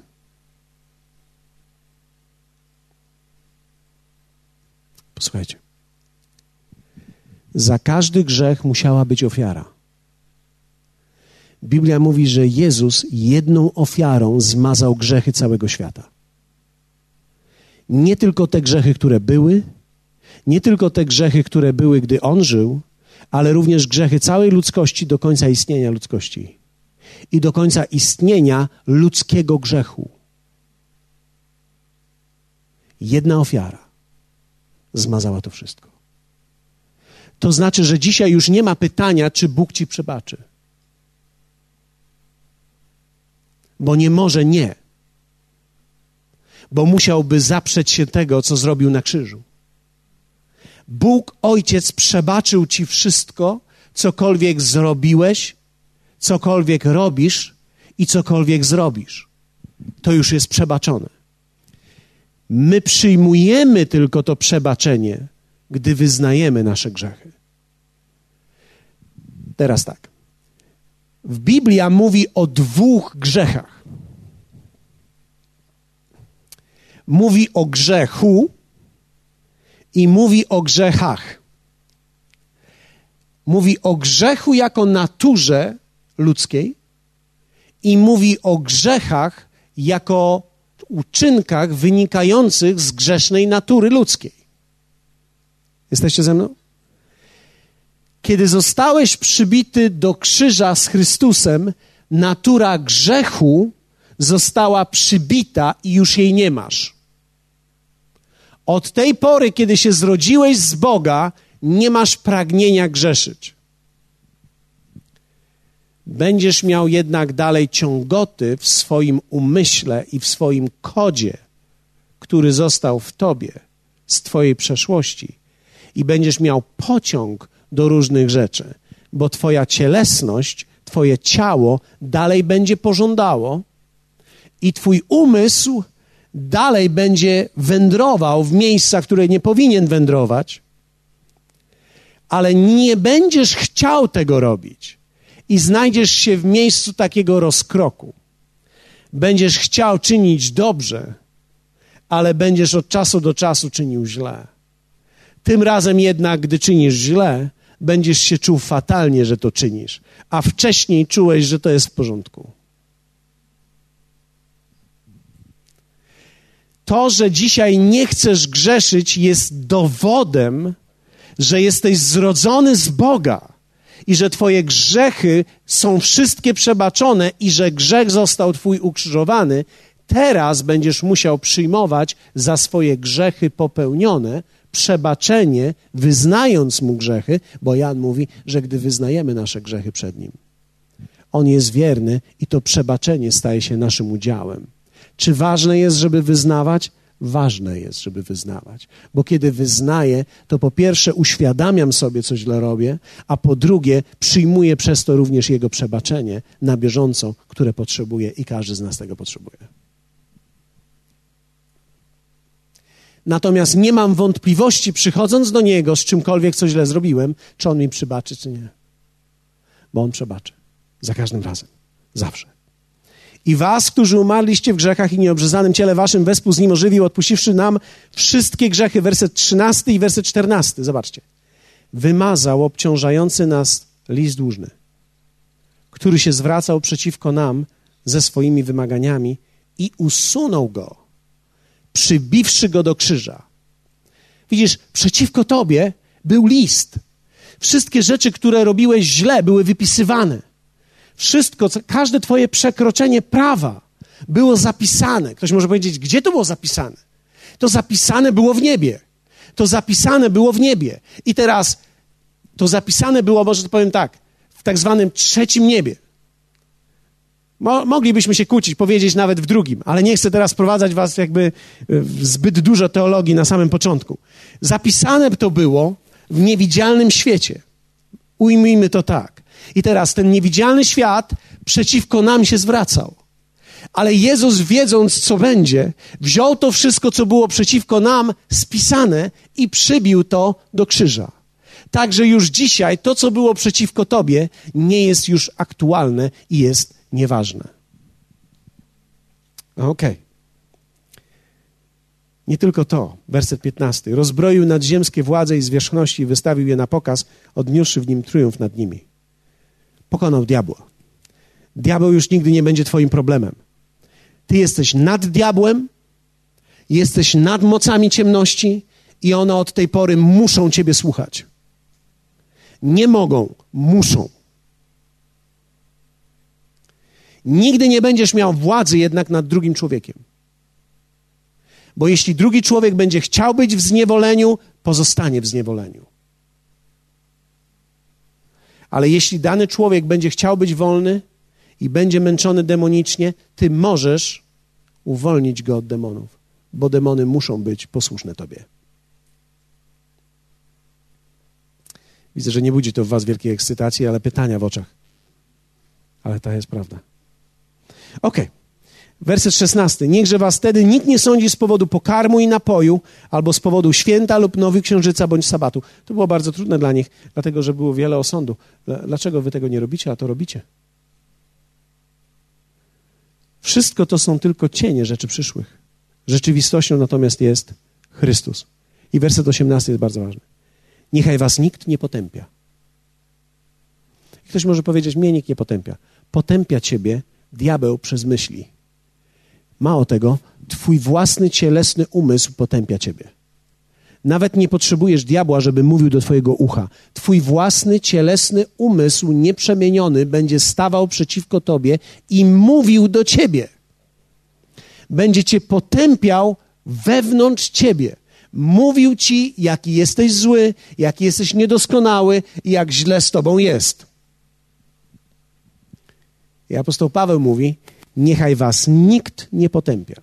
Posłuchajcie. Za każdy grzech musiała być ofiara. Biblia mówi, że Jezus jedną ofiarą zmazał grzechy całego świata. Nie tylko te grzechy, które były, nie tylko te grzechy, które były, gdy On żył, ale również grzechy całej ludzkości do końca istnienia ludzkości i do końca istnienia ludzkiego grzechu. Jedna ofiara zmazała to wszystko. To znaczy, że dzisiaj już nie ma pytania, czy Bóg ci przebaczy. Bo nie może nie. Bo musiałby zaprzeć się tego, co zrobił na krzyżu. Bóg Ojciec przebaczył ci wszystko, cokolwiek zrobiłeś, cokolwiek robisz i cokolwiek zrobisz. To już jest przebaczone. My przyjmujemy tylko to przebaczenie, gdy wyznajemy nasze grzechy. Teraz tak. W Biblia mówi o dwóch grzechach. Mówi o grzechu i mówi o grzechach. Mówi o grzechu jako naturze ludzkiej i mówi o grzechach jako uczynkach wynikających z grzesznej natury ludzkiej. Jesteście ze mną? Kiedy zostałeś przybity do krzyża z Chrystusem, natura grzechu została przybita i już jej nie masz. Od tej pory, kiedy się zrodziłeś z Boga, nie masz pragnienia grzeszyć. Będziesz miał jednak dalej ciągoty w swoim umyśle i w swoim kodzie, który został w tobie z twojej przeszłości, i będziesz miał pociąg do różnych rzeczy, bo Twoja cielesność, Twoje ciało dalej będzie pożądało i Twój umysł dalej będzie wędrował w miejsca, które nie powinien wędrować, ale nie będziesz chciał tego robić i znajdziesz się w miejscu takiego rozkroku. Będziesz chciał czynić dobrze, ale będziesz od czasu do czasu czynił źle. Tym razem jednak, gdy czynisz źle, będziesz się czuł fatalnie, że to czynisz, a wcześniej czułeś, że to jest w porządku. To, że dzisiaj nie chcesz grzeszyć, jest dowodem, że jesteś zrodzony z Boga i że Twoje grzechy są wszystkie przebaczone i że grzech został Twój ukrzyżowany. Teraz będziesz musiał przyjmować za swoje grzechy popełnione przebaczenie, wyznając mu grzechy, bo Jan mówi, że gdy wyznajemy nasze grzechy przed nim, on jest wierny i to przebaczenie staje się naszym udziałem. Czy ważne jest, żeby wyznawać? ważne jest, żeby wyznawać. Bo kiedy wyznaję, to po pierwsze uświadamiam sobie, co źle robię, a po drugie przyjmuję przez to również Jego przebaczenie na bieżąco, które potrzebuję i każdy z nas tego potrzebuje. Natomiast nie mam wątpliwości, przychodząc do Niego z czymkolwiek, co źle zrobiłem, czy On mi przebaczy, czy nie. Bo On przebaczy. Za każdym razem. Zawsze. I was, którzy umarliście w grzechach i nieobrzezanym ciele waszym, wespół z nim ożywił, odpuściwszy nam wszystkie grzechy. Werset 13 i werset 14. Zobaczcie. Wymazał obciążający nas list dłużny, który się zwracał przeciwko nam ze swoimi wymaganiami i usunął go, przybiwszy go do krzyża. Widzisz, przeciwko tobie był list. Wszystkie rzeczy, które robiłeś źle, były wypisywane wszystko, każde Twoje przekroczenie prawa było zapisane. Ktoś może powiedzieć, gdzie to było zapisane? To zapisane było w niebie. To zapisane było w niebie. I teraz to zapisane było, może to powiem tak, w tak zwanym trzecim niebie. Mo moglibyśmy się kłócić, powiedzieć nawet w drugim, ale nie chcę teraz prowadzać was jakby w zbyt dużo teologii na samym początku. Zapisane to było w niewidzialnym świecie. Ujmijmy to tak. I teraz ten niewidzialny świat przeciwko nam się zwracał. Ale Jezus, wiedząc, co będzie, wziął to wszystko, co było przeciwko nam, spisane i przybił to do krzyża. Także już dzisiaj to, co było przeciwko Tobie, nie jest już aktualne i jest nieważne. Okej. Okay. Nie tylko to, werset 15. Rozbroił nadziemskie władze i zwierzchności i wystawił je na pokaz, odniósłszy w nim triumf nad nimi pokonał diabła. Diabeł już nigdy nie będzie Twoim problemem. Ty jesteś nad diabłem, jesteś nad mocami ciemności i one od tej pory muszą Ciebie słuchać. Nie mogą, muszą. Nigdy nie będziesz miał władzy jednak nad drugim człowiekiem. Bo jeśli drugi człowiek będzie chciał być w zniewoleniu, pozostanie w zniewoleniu. Ale jeśli dany człowiek będzie chciał być wolny i będzie męczony demonicznie, ty możesz uwolnić go od demonów, bo demony muszą być posłuszne tobie. Widzę, że nie budzi to w was wielkiej ekscytacji, ale pytania w oczach. Ale ta jest prawda. Okej. Okay. Werset 16. Niechże was wtedy nikt nie sądzi z powodu pokarmu i napoju, albo z powodu święta lub nowy księżyca bądź sabatu. To było bardzo trudne dla nich, dlatego że było wiele osądu. Dlaczego wy tego nie robicie, a to robicie? Wszystko to są tylko cienie rzeczy przyszłych. Rzeczywistością natomiast jest Chrystus. I werset 18 jest bardzo ważny. Niechaj was nikt nie potępia. Ktoś może powiedzieć, mnie nikt nie potępia. Potępia ciebie diabeł przez myśli. Mało tego, twój własny cielesny umysł potępia ciebie. Nawet nie potrzebujesz diabła, żeby mówił do twojego ucha. Twój własny cielesny umysł nieprzemieniony będzie stawał przeciwko tobie i mówił do ciebie. Będzie cię potępiał wewnątrz ciebie. Mówił ci, jaki jesteś zły, jaki jesteś niedoskonały i jak źle z tobą jest. I apostoł Paweł mówi, niechaj was nikt nie potępia.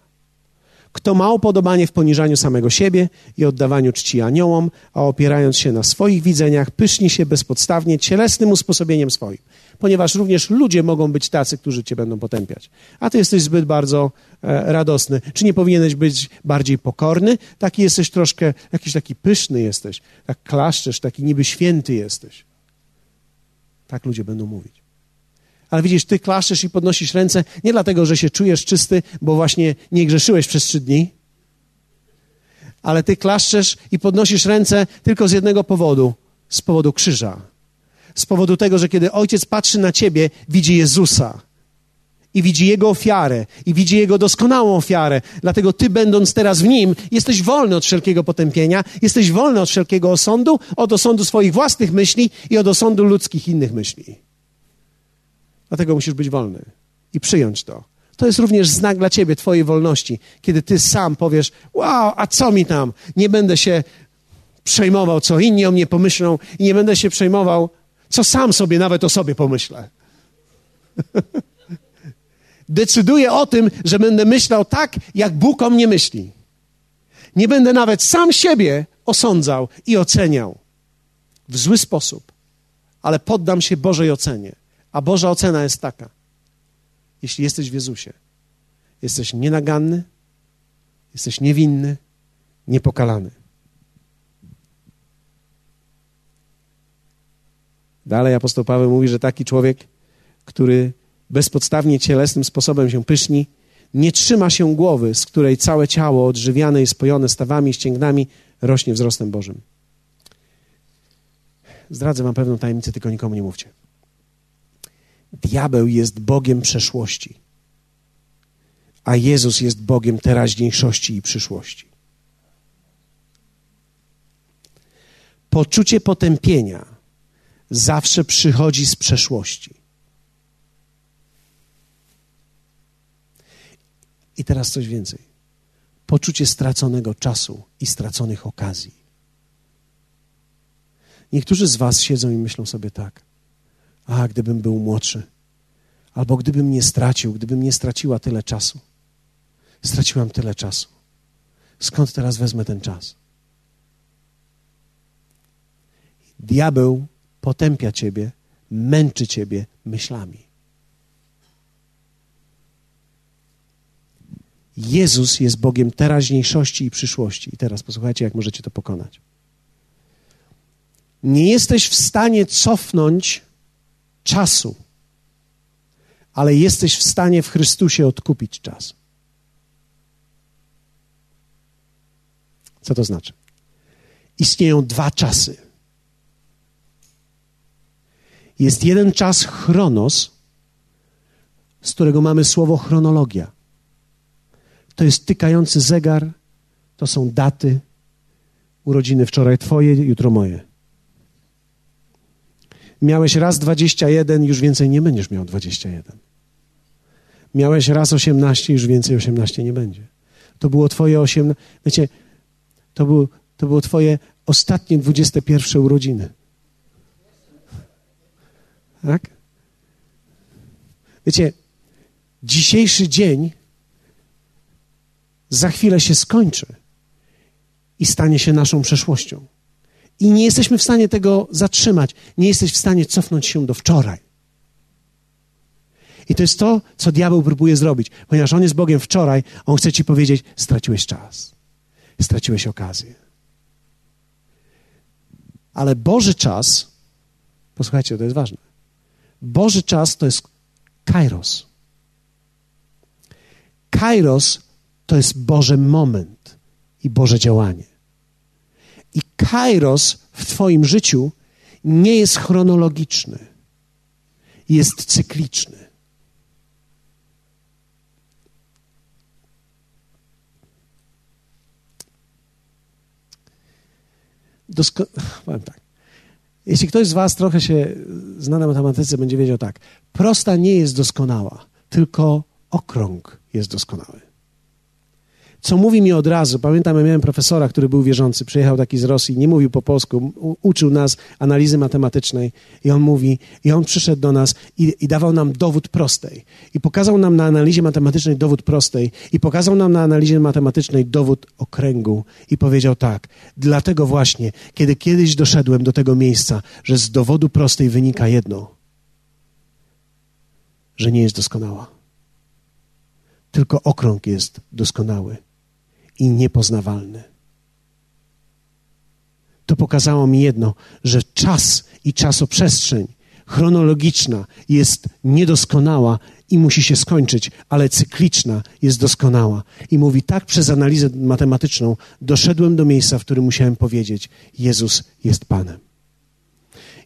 Kto ma upodobanie w poniżaniu samego siebie i oddawaniu czci aniołom, a opierając się na swoich widzeniach, pyszni się bezpodstawnie cielesnym usposobieniem swoim. Ponieważ również ludzie mogą być tacy, którzy cię będą potępiać. A ty jesteś zbyt bardzo e, radosny. Czy nie powinieneś być bardziej pokorny? Taki jesteś troszkę, jakiś taki pyszny jesteś. Tak klaszczesz, taki niby święty jesteś. Tak ludzie będą mówić. Ale widzisz, ty klaszczesz i podnosisz ręce nie dlatego, że się czujesz czysty, bo właśnie nie grzeszyłeś przez trzy dni, ale ty klaszczesz i podnosisz ręce tylko z jednego powodu z powodu krzyża. Z powodu tego, że kiedy ojciec patrzy na ciebie, widzi Jezusa i widzi Jego ofiarę, i widzi Jego doskonałą ofiarę. Dlatego Ty, będąc teraz w Nim, jesteś wolny od wszelkiego potępienia, jesteś wolny od wszelkiego osądu, od osądu swoich własnych myśli i od osądu ludzkich innych myśli. Dlatego musisz być wolny i przyjąć to. To jest również znak dla ciebie, twojej wolności, kiedy ty sam powiesz: Wow, a co mi tam? Nie będę się przejmował, co inni o mnie pomyślą, i nie będę się przejmował, co sam sobie nawet o sobie pomyślę. Decyduję o tym, że będę myślał tak, jak Bóg o mnie myśli. Nie będę nawet sam siebie osądzał i oceniał w zły sposób, ale poddam się Bożej ocenie. A Boża ocena jest taka: jeśli jesteś w Jezusie, jesteś nienaganny, jesteś niewinny, niepokalany. Dalej apostoł Paweł mówi, że taki człowiek, który bezpodstawnie cielesnym sposobem się pyszni, nie trzyma się głowy, z której całe ciało odżywiane i spojone stawami i ścięgnami rośnie wzrostem Bożym. Zdradzę wam pewną tajemnicę, tylko nikomu nie mówcie. Diabeł jest Bogiem przeszłości, a Jezus jest Bogiem teraźniejszości i przyszłości. Poczucie potępienia zawsze przychodzi z przeszłości. I teraz coś więcej. Poczucie straconego czasu i straconych okazji. Niektórzy z Was siedzą i myślą sobie tak: A, gdybym był młodszy, albo gdybym nie stracił, gdybym nie straciła tyle czasu. Straciłam tyle czasu. Skąd teraz wezmę ten czas? Diabeł potępia ciebie, męczy ciebie myślami. Jezus jest Bogiem teraźniejszości i przyszłości. I teraz posłuchajcie, jak możecie to pokonać. Nie jesteś w stanie cofnąć czasu, ale jesteś w stanie w Chrystusie odkupić czas. Co to znaczy? Istnieją dwa czasy. Jest jeden czas chronos, z którego mamy słowo chronologia. To jest tykający zegar, to są daty, urodziny wczoraj twoje, jutro moje. Miałeś raz 21, już więcej nie będziesz miał 21. Miałeś raz 18, już więcej 18 nie będzie. To było twoje 18. Wiecie, to, był, to było twoje ostatnie 21 urodziny. Tak? Wiecie, dzisiejszy dzień za chwilę się skończy i stanie się naszą przeszłością. I nie jesteśmy w stanie tego zatrzymać. Nie jesteś w stanie cofnąć się do wczoraj. I to jest to, co diabeł próbuje zrobić. Ponieważ on jest Bogiem wczoraj, on chce ci powiedzieć: straciłeś czas, straciłeś okazję. Ale Boży czas, posłuchajcie, to jest ważne. Boży czas to jest kairos. Kairos to jest Boży moment i Boże działanie. I kairos w Twoim życiu nie jest chronologiczny, jest cykliczny. Dosko- powiem tak. Jeśli ktoś z Was trochę się zna na matematyce, będzie wiedział tak. Prosta nie jest doskonała, tylko okrąg jest doskonały co mówi mi od razu. Pamiętam, ja miałem profesora, który był wierzący, przyjechał taki z Rosji, nie mówił po polsku, uczył nas analizy matematycznej i on mówi, i on przyszedł do nas i, i dawał nam dowód prostej. I pokazał nam na analizie matematycznej dowód prostej i pokazał nam na analizie matematycznej dowód okręgu i powiedział tak, dlatego właśnie, kiedy kiedyś doszedłem do tego miejsca, że z dowodu prostej wynika jedno, że nie jest doskonała. Tylko okrąg jest doskonały i niepoznawalny. To pokazało mi jedno, że czas i czasoprzestrzeń chronologiczna jest niedoskonała i musi się skończyć, ale cykliczna jest doskonała. I mówi tak przez analizę matematyczną doszedłem do miejsca, w którym musiałem powiedzieć: Jezus jest Panem.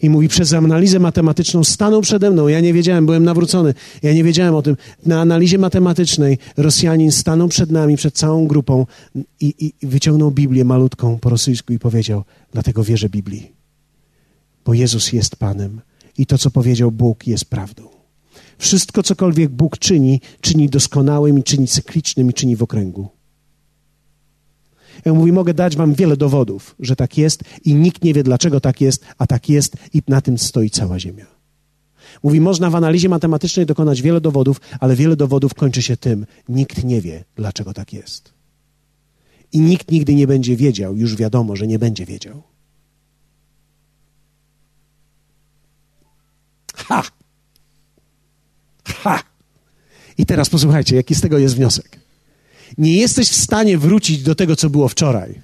I mówi, przez analizę matematyczną stanął przede mną. Ja nie wiedziałem, byłem nawrócony. Ja nie wiedziałem o tym. Na analizie matematycznej Rosjanin stanął przed nami, przed całą grupą i, i wyciągnął Biblię malutką po rosyjsku i powiedział, dlatego wierzę Biblii. Bo Jezus jest Panem i to, co powiedział Bóg, jest prawdą. Wszystko, cokolwiek Bóg czyni, czyni doskonałym i czyni cyklicznym i czyni w okręgu. Ja mówi, mogę dać wam wiele dowodów, że tak jest i nikt nie wie, dlaczego tak jest, a tak jest i na tym stoi cała Ziemia. Mówi, można w analizie matematycznej dokonać wiele dowodów, ale wiele dowodów kończy się tym, nikt nie wie, dlaczego tak jest. I nikt nigdy nie będzie wiedział, już wiadomo, że nie będzie wiedział. Ha! Ha! I teraz posłuchajcie, jaki z tego jest wniosek. Nie jesteś w stanie wrócić do tego, co było wczoraj,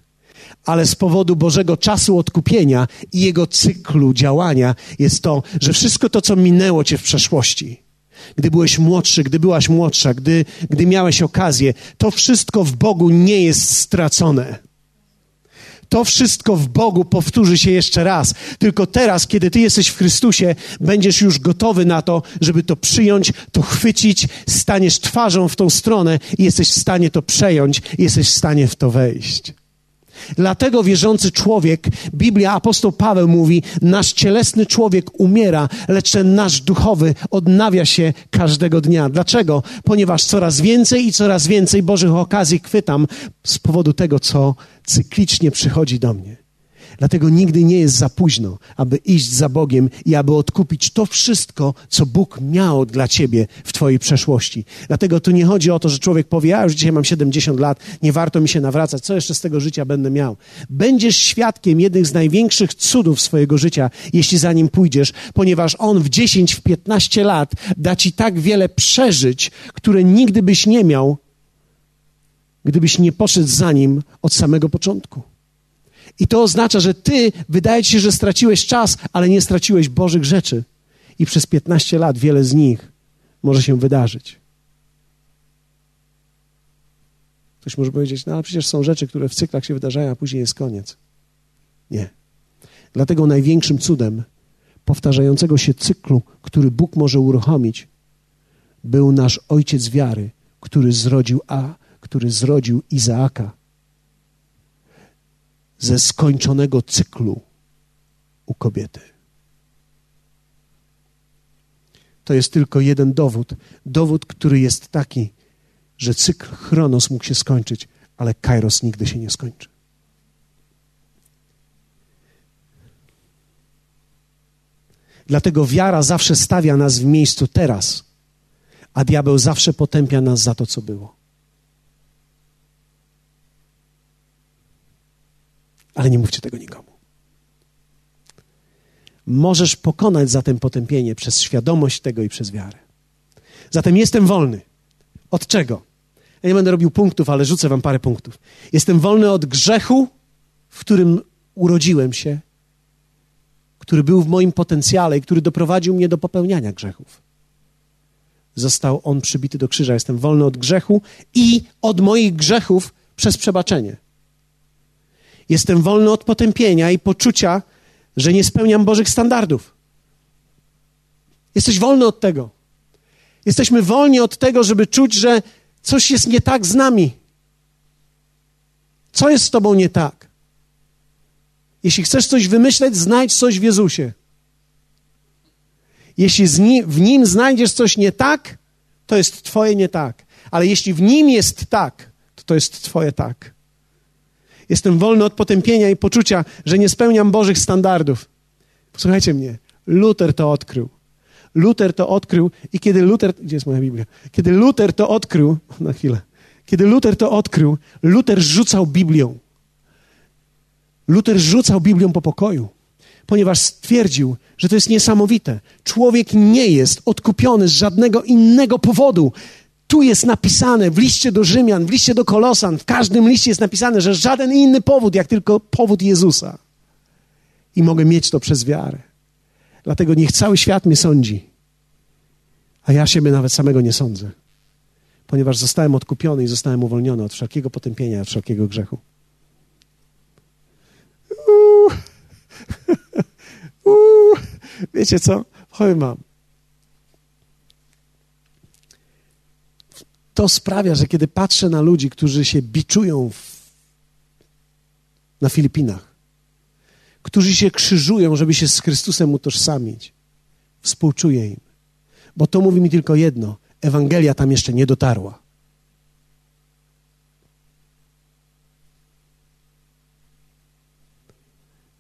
ale z powodu Bożego czasu odkupienia i Jego cyklu działania jest to, że wszystko to, co minęło cię w przeszłości, gdy byłeś młodszy, gdy byłaś młodsza, gdy, gdy miałeś okazję, to wszystko w Bogu nie jest stracone. To wszystko w Bogu powtórzy się jeszcze raz. Tylko teraz, kiedy Ty jesteś w Chrystusie, będziesz już gotowy na to, żeby to przyjąć, to chwycić, staniesz twarzą w tą stronę i jesteś w stanie to przejąć, jesteś w stanie w to wejść. Dlatego wierzący człowiek, Biblia, apostoł Paweł mówi, nasz cielesny człowiek umiera, lecz ten nasz duchowy odnawia się każdego dnia. Dlaczego? Ponieważ coraz więcej i coraz więcej Bożych okazji chwytam z powodu tego, co cyklicznie przychodzi do mnie. Dlatego nigdy nie jest za późno, aby iść za Bogiem i aby odkupić to wszystko, co Bóg miał dla ciebie w twojej przeszłości. Dlatego tu nie chodzi o to, że człowiek powie, ja już dzisiaj mam 70 lat, nie warto mi się nawracać, co jeszcze z tego życia będę miał. Będziesz świadkiem jednych z największych cudów swojego życia, jeśli za nim pójdziesz, ponieważ on w 10, w 15 lat da ci tak wiele przeżyć, które nigdy byś nie miał, gdybyś nie poszedł za nim od samego początku. I to oznacza, że ty wydaje ci się, że straciłeś czas, ale nie straciłeś Bożych rzeczy. I przez 15 lat wiele z nich może się wydarzyć. Ktoś może powiedzieć, no ale przecież są rzeczy, które w cyklach się wydarzają, a później jest koniec. Nie. Dlatego największym cudem powtarzającego się cyklu, który Bóg może uruchomić, był nasz ojciec wiary, który zrodził A, który zrodził Izaaka ze skończonego cyklu u kobiety. To jest tylko jeden dowód. Dowód, który jest taki, że cykl chronos mógł się skończyć, ale kairos nigdy się nie skończy. Dlatego wiara zawsze stawia nas w miejscu teraz, a diabeł zawsze potępia nas za to, co było. Ale nie mówcie tego nikomu. Możesz pokonać zatem potępienie przez świadomość tego i przez wiarę. Zatem jestem wolny. Od czego? Ja nie będę robił punktów, ale rzucę wam parę punktów. Jestem wolny od grzechu, w którym urodziłem się, który był w moim potencjale i który doprowadził mnie do popełniania grzechów. Został on przybity do krzyża. Jestem wolny od grzechu i od moich grzechów przez przebaczenie. Jestem wolny od potępienia i poczucia, że nie spełniam Bożych standardów. Jesteś wolny od tego. Jesteśmy wolni od tego, żeby czuć, że coś jest nie tak z nami. Co jest z Tobą nie tak? Jeśli chcesz coś wymyśleć, znajdź coś w Jezusie. Jeśli w Nim znajdziesz coś nie tak, to jest Twoje nie tak. Ale jeśli w Nim jest tak, to to jest Twoje tak. Jestem wolny od potępienia i poczucia, że nie spełniam Bożych standardów. Posłuchajcie mnie. Luter to odkrył. Luter to odkrył i kiedy Luter... Gdzie jest moja Biblia? Kiedy Luter to odkrył... Na chwilę. Kiedy Luter to odkrył, Luter rzucał Biblią. Luter rzucał Biblią po pokoju, ponieważ stwierdził, że to jest niesamowite. Człowiek nie jest odkupiony z żadnego innego powodu. Tu jest napisane w liście do Rzymian, w liście do Kolosan, w każdym liście jest napisane, że żaden inny powód, jak tylko powód Jezusa. I mogę mieć to przez wiarę. Dlatego niech cały świat mnie sądzi, a ja siebie nawet samego nie sądzę, ponieważ zostałem odkupiony i zostałem uwolniony od wszelkiego potępienia, od wszelkiego grzechu. Uuu. Uuu. Wiecie co? Powiem mam. To sprawia, że kiedy patrzę na ludzi, którzy się biczują w, na Filipinach, którzy się krzyżują, żeby się z Chrystusem utożsamić, współczuję im. Bo to mówi mi tylko jedno: Ewangelia tam jeszcze nie dotarła.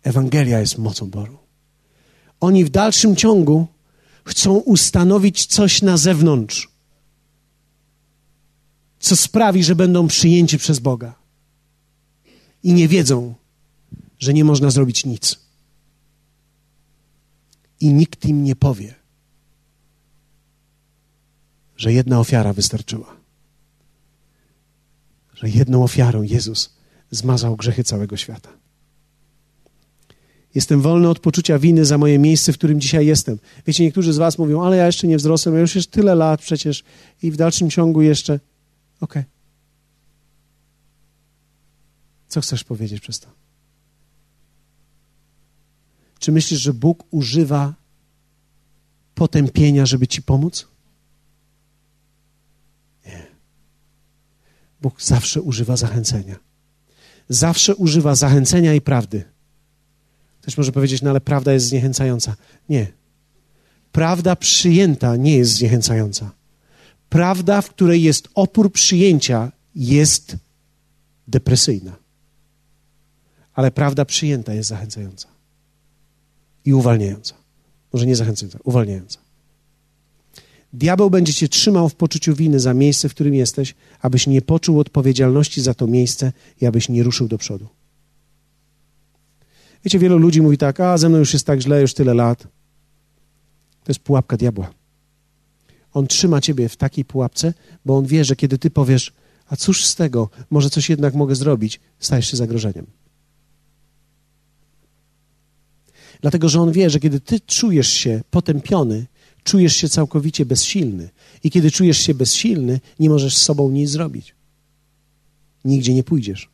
Ewangelia jest mocą Bożą. Oni w dalszym ciągu chcą ustanowić coś na zewnątrz co sprawi, że będą przyjęci przez Boga. i nie wiedzą, że nie można zrobić nic. I nikt im nie powie, że jedna ofiara wystarczyła. Że jedną ofiarą Jezus zmazał grzechy całego świata. Jestem wolny od poczucia winy za moje miejsce, w którym dzisiaj jestem. Wiecie, niektórzy z Was mówią, ale ja jeszcze nie wzrosłem, ja już jest tyle lat przecież i w dalszym ciągu jeszcze. Okay. Co chcesz powiedzieć przez to? Czy myślisz, że Bóg używa potępienia, żeby ci pomóc? Nie. Bóg zawsze używa zachęcenia. Zawsze używa zachęcenia i prawdy. Ktoś może powiedzieć, no ale prawda jest zniechęcająca. Nie. Prawda przyjęta nie jest zniechęcająca. Prawda, w której jest opór przyjęcia, jest depresyjna. Ale prawda przyjęta jest zachęcająca i uwalniająca. Może nie zachęcająca, uwalniająca. Diabeł będzie cię trzymał w poczuciu winy za miejsce, w którym jesteś, abyś nie poczuł odpowiedzialności za to miejsce i abyś nie ruszył do przodu. Wiecie, wielu ludzi mówi tak, a ze mną już jest tak źle, już tyle lat. To jest pułapka diabła. On trzyma ciebie w takiej pułapce, bo on wie, że kiedy ty powiesz, a cóż z tego, może coś jednak mogę zrobić, stajesz się zagrożeniem. Dlatego, że on wie, że kiedy ty czujesz się potępiony, czujesz się całkowicie bezsilny. I kiedy czujesz się bezsilny, nie możesz z sobą nic zrobić. Nigdzie nie pójdziesz.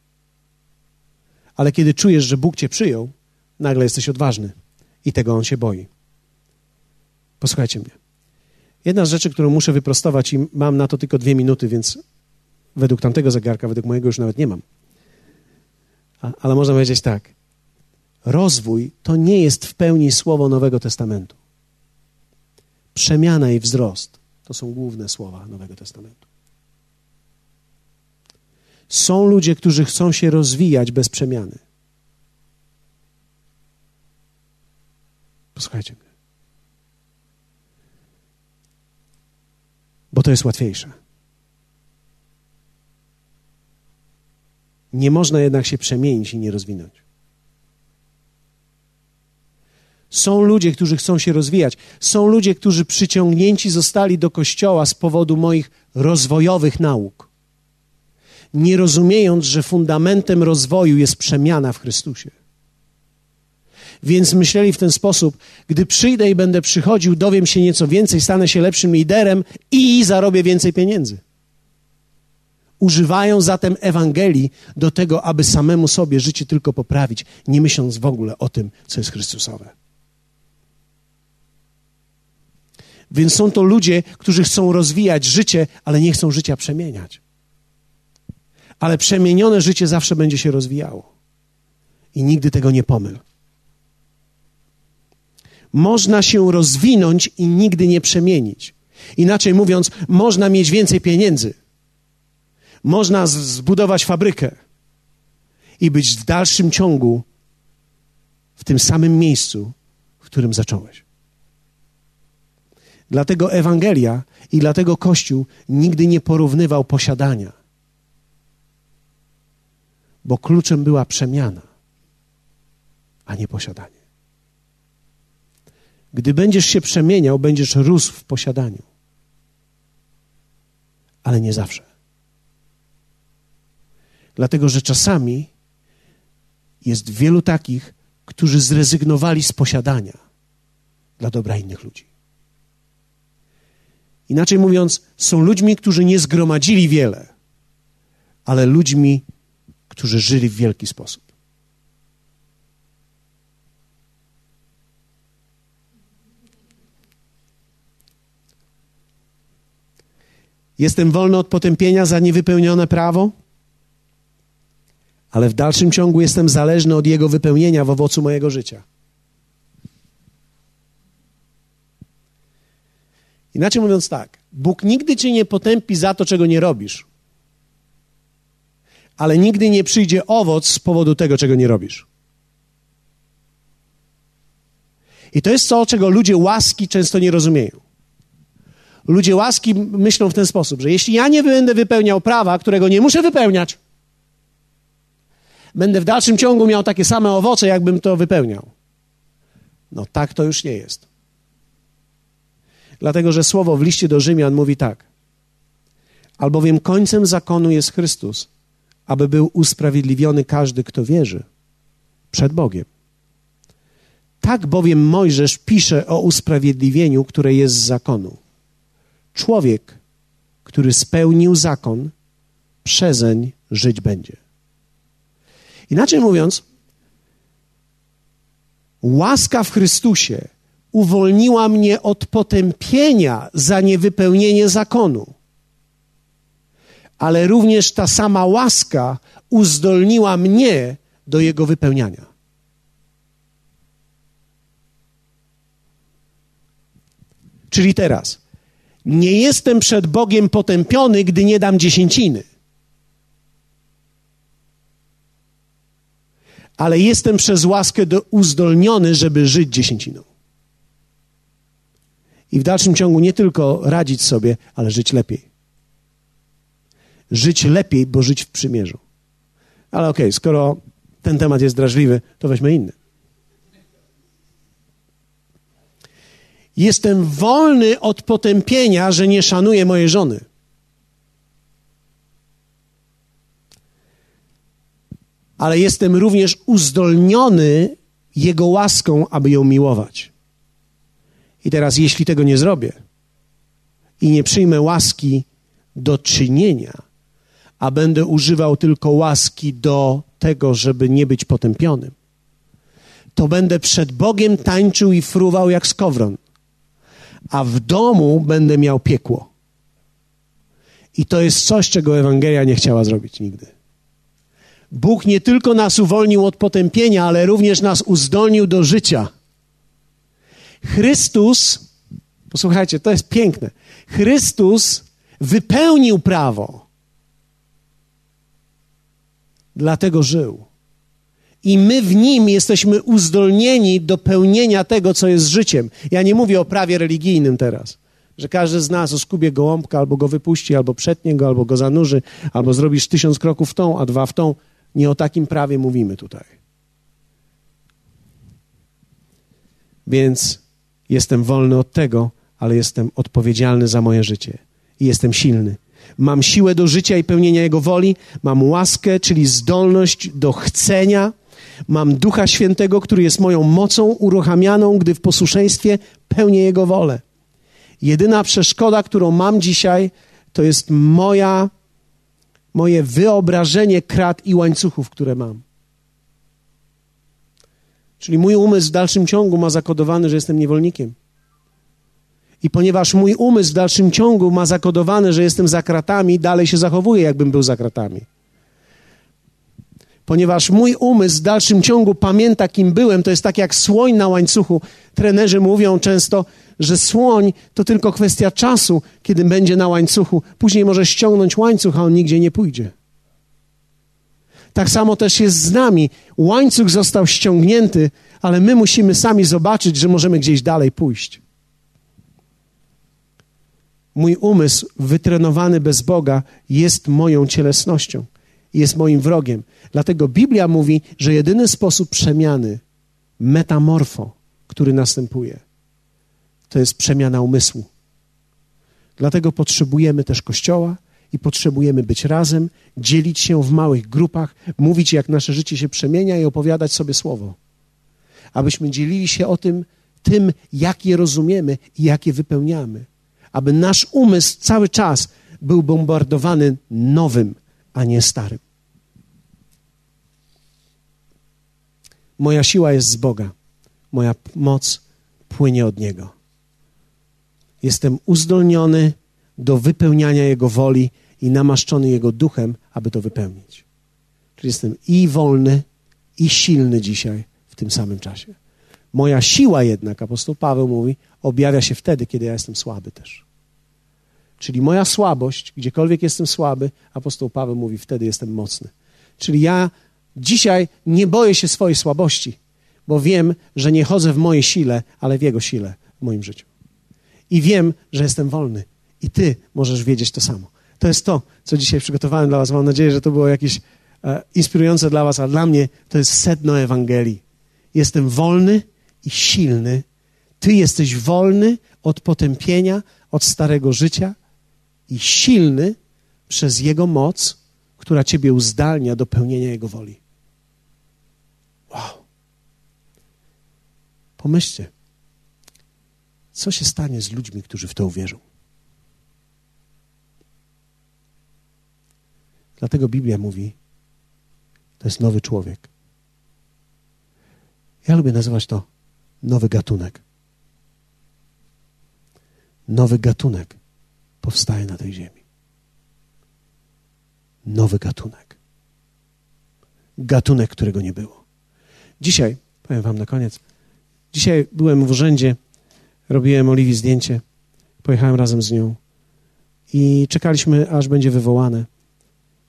Ale kiedy czujesz, że Bóg cię przyjął, nagle jesteś odważny i tego on się boi. Posłuchajcie mnie. Jedna z rzeczy, którą muszę wyprostować i mam na to tylko dwie minuty, więc według tamtego zegarka, według mojego już nawet nie mam. A, ale można powiedzieć tak. Rozwój to nie jest w pełni słowo Nowego Testamentu. Przemiana i wzrost to są główne słowa Nowego Testamentu. Są ludzie, którzy chcą się rozwijać bez przemiany. Posłuchajcie mnie. Bo to jest łatwiejsze. Nie można jednak się przemienić i nie rozwinąć. Są ludzie, którzy chcą się rozwijać. Są ludzie, którzy przyciągnięci zostali do kościoła z powodu moich rozwojowych nauk. Nie rozumiejąc, że fundamentem rozwoju jest przemiana w Chrystusie. Więc myśleli w ten sposób: gdy przyjdę i będę przychodził, dowiem się nieco więcej, stanę się lepszym liderem i zarobię więcej pieniędzy. Używają zatem Ewangelii do tego, aby samemu sobie życie tylko poprawić, nie myśląc w ogóle o tym, co jest Chrystusowe. Więc są to ludzie, którzy chcą rozwijać życie, ale nie chcą życia przemieniać. Ale przemienione życie zawsze będzie się rozwijało. I nigdy tego nie pomyl. Można się rozwinąć i nigdy nie przemienić. Inaczej mówiąc, można mieć więcej pieniędzy. Można zbudować fabrykę i być w dalszym ciągu w tym samym miejscu, w którym zacząłeś. Dlatego Ewangelia i dlatego Kościół nigdy nie porównywał posiadania. Bo kluczem była przemiana, a nie posiadanie. Gdy będziesz się przemieniał, będziesz rósł w posiadaniu. Ale nie zawsze. Dlatego, że czasami jest wielu takich, którzy zrezygnowali z posiadania dla dobra innych ludzi. Inaczej mówiąc, są ludźmi, którzy nie zgromadzili wiele, ale ludźmi, którzy żyli w wielki sposób. Jestem wolny od potępienia za niewypełnione prawo, ale w dalszym ciągu jestem zależny od jego wypełnienia w owocu mojego życia. Inaczej mówiąc tak, Bóg nigdy cię nie potępi za to, czego nie robisz, ale nigdy nie przyjdzie owoc z powodu tego, czego nie robisz. I to jest to, czego ludzie łaski często nie rozumieją. Ludzie łaski myślą w ten sposób, że jeśli ja nie będę wypełniał prawa, którego nie muszę wypełniać, będę w dalszym ciągu miał takie same owoce, jakbym to wypełniał. No tak to już nie jest. Dlatego, że słowo w liście do Rzymian mówi tak. Albowiem końcem zakonu jest Chrystus, aby był usprawiedliwiony każdy, kto wierzy przed Bogiem. Tak bowiem Mojżesz pisze o usprawiedliwieniu, które jest z zakonu. Człowiek, który spełnił zakon, przezeń żyć będzie. Inaczej mówiąc, łaska w Chrystusie uwolniła mnie od potępienia za niewypełnienie zakonu. Ale również ta sama łaska uzdolniła mnie do jego wypełniania. Czyli teraz, nie jestem przed Bogiem potępiony, gdy nie dam dziesięciny. Ale jestem przez łaskę do, uzdolniony, żeby żyć dziesięciną. I w dalszym ciągu nie tylko radzić sobie, ale żyć lepiej. Żyć lepiej, bo żyć w przymierzu. Ale okej, okay, skoro ten temat jest drażliwy, to weźmy inny. Jestem wolny od potępienia, że nie szanuję mojej żony. Ale jestem również uzdolniony Jego łaską, aby ją miłować. I teraz, jeśli tego nie zrobię i nie przyjmę łaski do czynienia, a będę używał tylko łaski do tego, żeby nie być potępionym, to będę przed Bogiem tańczył i fruwał jak skowron a w domu będę miał piekło. I to jest coś, czego Ewangelia nie chciała zrobić nigdy. Bóg nie tylko nas uwolnił od potępienia, ale również nas uzdolnił do życia. Chrystus, posłuchajcie, to jest piękne. Chrystus wypełnił prawo. Dlatego żył. I my w nim jesteśmy uzdolnieni do pełnienia tego, co jest życiem. Ja nie mówię o prawie religijnym teraz, że każdy z nas oskubie gołąbka, albo go wypuści, albo przetnie go, albo go zanurzy, albo zrobisz tysiąc kroków w tą, a dwa w tą. Nie o takim prawie mówimy tutaj. Więc jestem wolny od tego, ale jestem odpowiedzialny za moje życie i jestem silny. Mam siłę do życia i pełnienia Jego woli, mam łaskę, czyli zdolność do chcenia Mam Ducha Świętego, który jest moją mocą uruchamianą, gdy w posłuszeństwie pełnię Jego wolę. Jedyna przeszkoda, którą mam dzisiaj, to jest moja, moje wyobrażenie krat i łańcuchów, które mam. Czyli mój umysł w dalszym ciągu ma zakodowany, że jestem niewolnikiem. I ponieważ mój umysł w dalszym ciągu ma zakodowane, że jestem za kratami, dalej się zachowuje, jakbym był za kratami ponieważ mój umysł w dalszym ciągu pamięta, kim byłem. To jest tak jak słoń na łańcuchu. Trenerzy mówią często, że słoń to tylko kwestia czasu, kiedy będzie na łańcuchu. Później może ściągnąć łańcuch, a on nigdzie nie pójdzie. Tak samo też jest z nami. Łańcuch został ściągnięty, ale my musimy sami zobaczyć, że możemy gdzieś dalej pójść. Mój umysł wytrenowany bez Boga jest moją cielesnością jest moim wrogiem. Dlatego Biblia mówi, że jedyny sposób przemiany, metamorfo, który następuje, to jest przemiana umysłu. Dlatego potrzebujemy też Kościoła i potrzebujemy być razem, dzielić się w małych grupach, mówić, jak nasze życie się przemienia i opowiadać sobie słowo. Abyśmy dzielili się o tym, tym, jak je rozumiemy i jak je wypełniamy. Aby nasz umysł cały czas był bombardowany nowym, a nie starym. Moja siła jest z Boga, moja moc płynie od Niego. Jestem uzdolniony do wypełniania Jego woli i namaszczony Jego duchem, aby to wypełnić. Czyli jestem i wolny, i silny dzisiaj w tym samym czasie. Moja siła jednak, apostoł Paweł mówi, objawia się wtedy, kiedy ja jestem słaby też. Czyli moja słabość, gdziekolwiek jestem słaby, apostoł Paweł mówi, wtedy jestem mocny. Czyli ja Dzisiaj nie boję się swojej słabości, bo wiem, że nie chodzę w mojej sile, ale w Jego sile w moim życiu. I wiem, że jestem wolny. I Ty możesz wiedzieć to samo. To jest to, co dzisiaj przygotowałem dla Was. Mam nadzieję, że to było jakieś e, inspirujące dla Was, a dla mnie to jest sedno Ewangelii. Jestem wolny i silny. Ty jesteś wolny od potępienia, od starego życia i silny przez Jego moc, która Ciebie uzdalnia do pełnienia Jego woli. Wow. Pomyślcie, co się stanie z ludźmi, którzy w to uwierzą. Dlatego Biblia mówi, to jest nowy człowiek. Ja lubię nazywać to nowy gatunek. Nowy gatunek powstaje na tej ziemi. Nowy gatunek. Gatunek, którego nie było. Dzisiaj, powiem Wam na koniec, dzisiaj byłem w urzędzie, robiłem Oliwii zdjęcie, pojechałem razem z nią i czekaliśmy, aż będzie wywołane.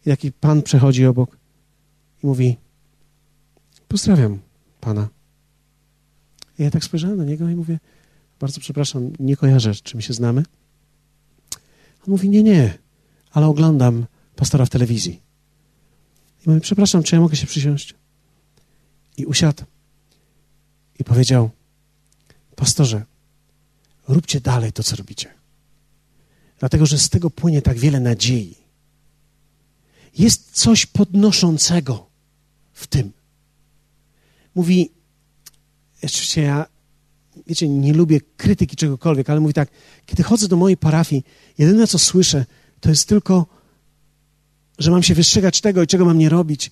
I taki pan przechodzi obok i mówi: Pozdrawiam pana. I ja tak spojrzałem na niego i mówię: Bardzo przepraszam, nie kojarzę, czy my się znamy. On mówi: Nie, nie, ale oglądam pastora w telewizji. I mówię: Przepraszam, czy ja mogę się przysiąść? I usiadł i powiedział: Pastorze, róbcie dalej to, co robicie. Dlatego, że z tego płynie tak wiele nadziei. Jest coś podnoszącego w tym. Mówi, oczywiście ja, wiecie, nie lubię krytyki czegokolwiek, ale mówi tak, kiedy chodzę do mojej parafii, jedyne co słyszę, to jest tylko, że mam się wystrzegać tego i czego mam nie robić.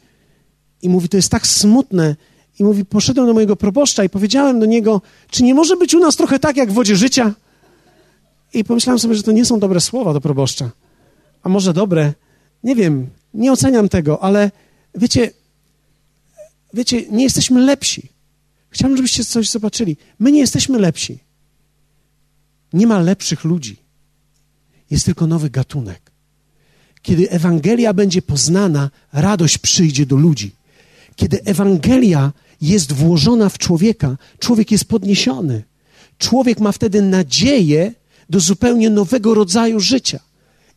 I mówi, to jest tak smutne. I mówi, poszedłem do mojego proboszcza i powiedziałem do niego, czy nie może być u nas trochę tak jak w wodzie życia? I pomyślałem sobie, że to nie są dobre słowa do proboszcza. A może dobre? Nie wiem, nie oceniam tego, ale wiecie, wiecie, nie jesteśmy lepsi. Chciałbym, żebyście coś zobaczyli. My nie jesteśmy lepsi. Nie ma lepszych ludzi. Jest tylko nowy gatunek. Kiedy Ewangelia będzie poznana, radość przyjdzie do ludzi. Kiedy Ewangelia jest włożona w człowieka, człowiek jest podniesiony. Człowiek ma wtedy nadzieję do zupełnie nowego rodzaju życia.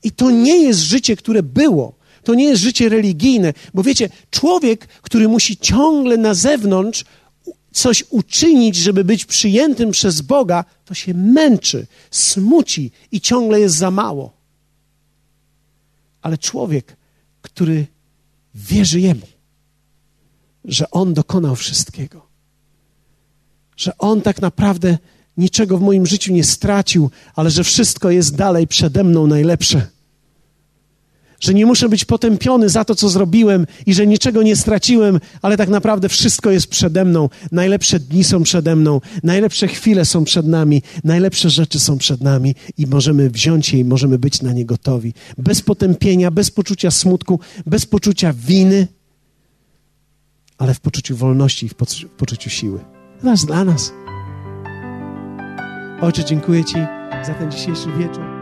I to nie jest życie, które było. To nie jest życie religijne, bo wiecie, człowiek, który musi ciągle na zewnątrz coś uczynić, żeby być przyjętym przez Boga, to się męczy, smuci i ciągle jest za mało. Ale człowiek, który wierzy Jemu, że On dokonał wszystkiego, że On tak naprawdę niczego w moim życiu nie stracił, ale że wszystko jest dalej przede mną najlepsze że nie muszę być potępiony za to, co zrobiłem i że niczego nie straciłem, ale tak naprawdę wszystko jest przede mną. Najlepsze dni są przede mną, najlepsze chwile są przed nami, najlepsze rzeczy są przed nami i możemy wziąć je i możemy być na nie gotowi. Bez potępienia, bez poczucia smutku, bez poczucia winy, ale w poczuciu wolności i w poczuciu siły. Jest dla nas. Ojcze, dziękuję Ci za ten dzisiejszy wieczór.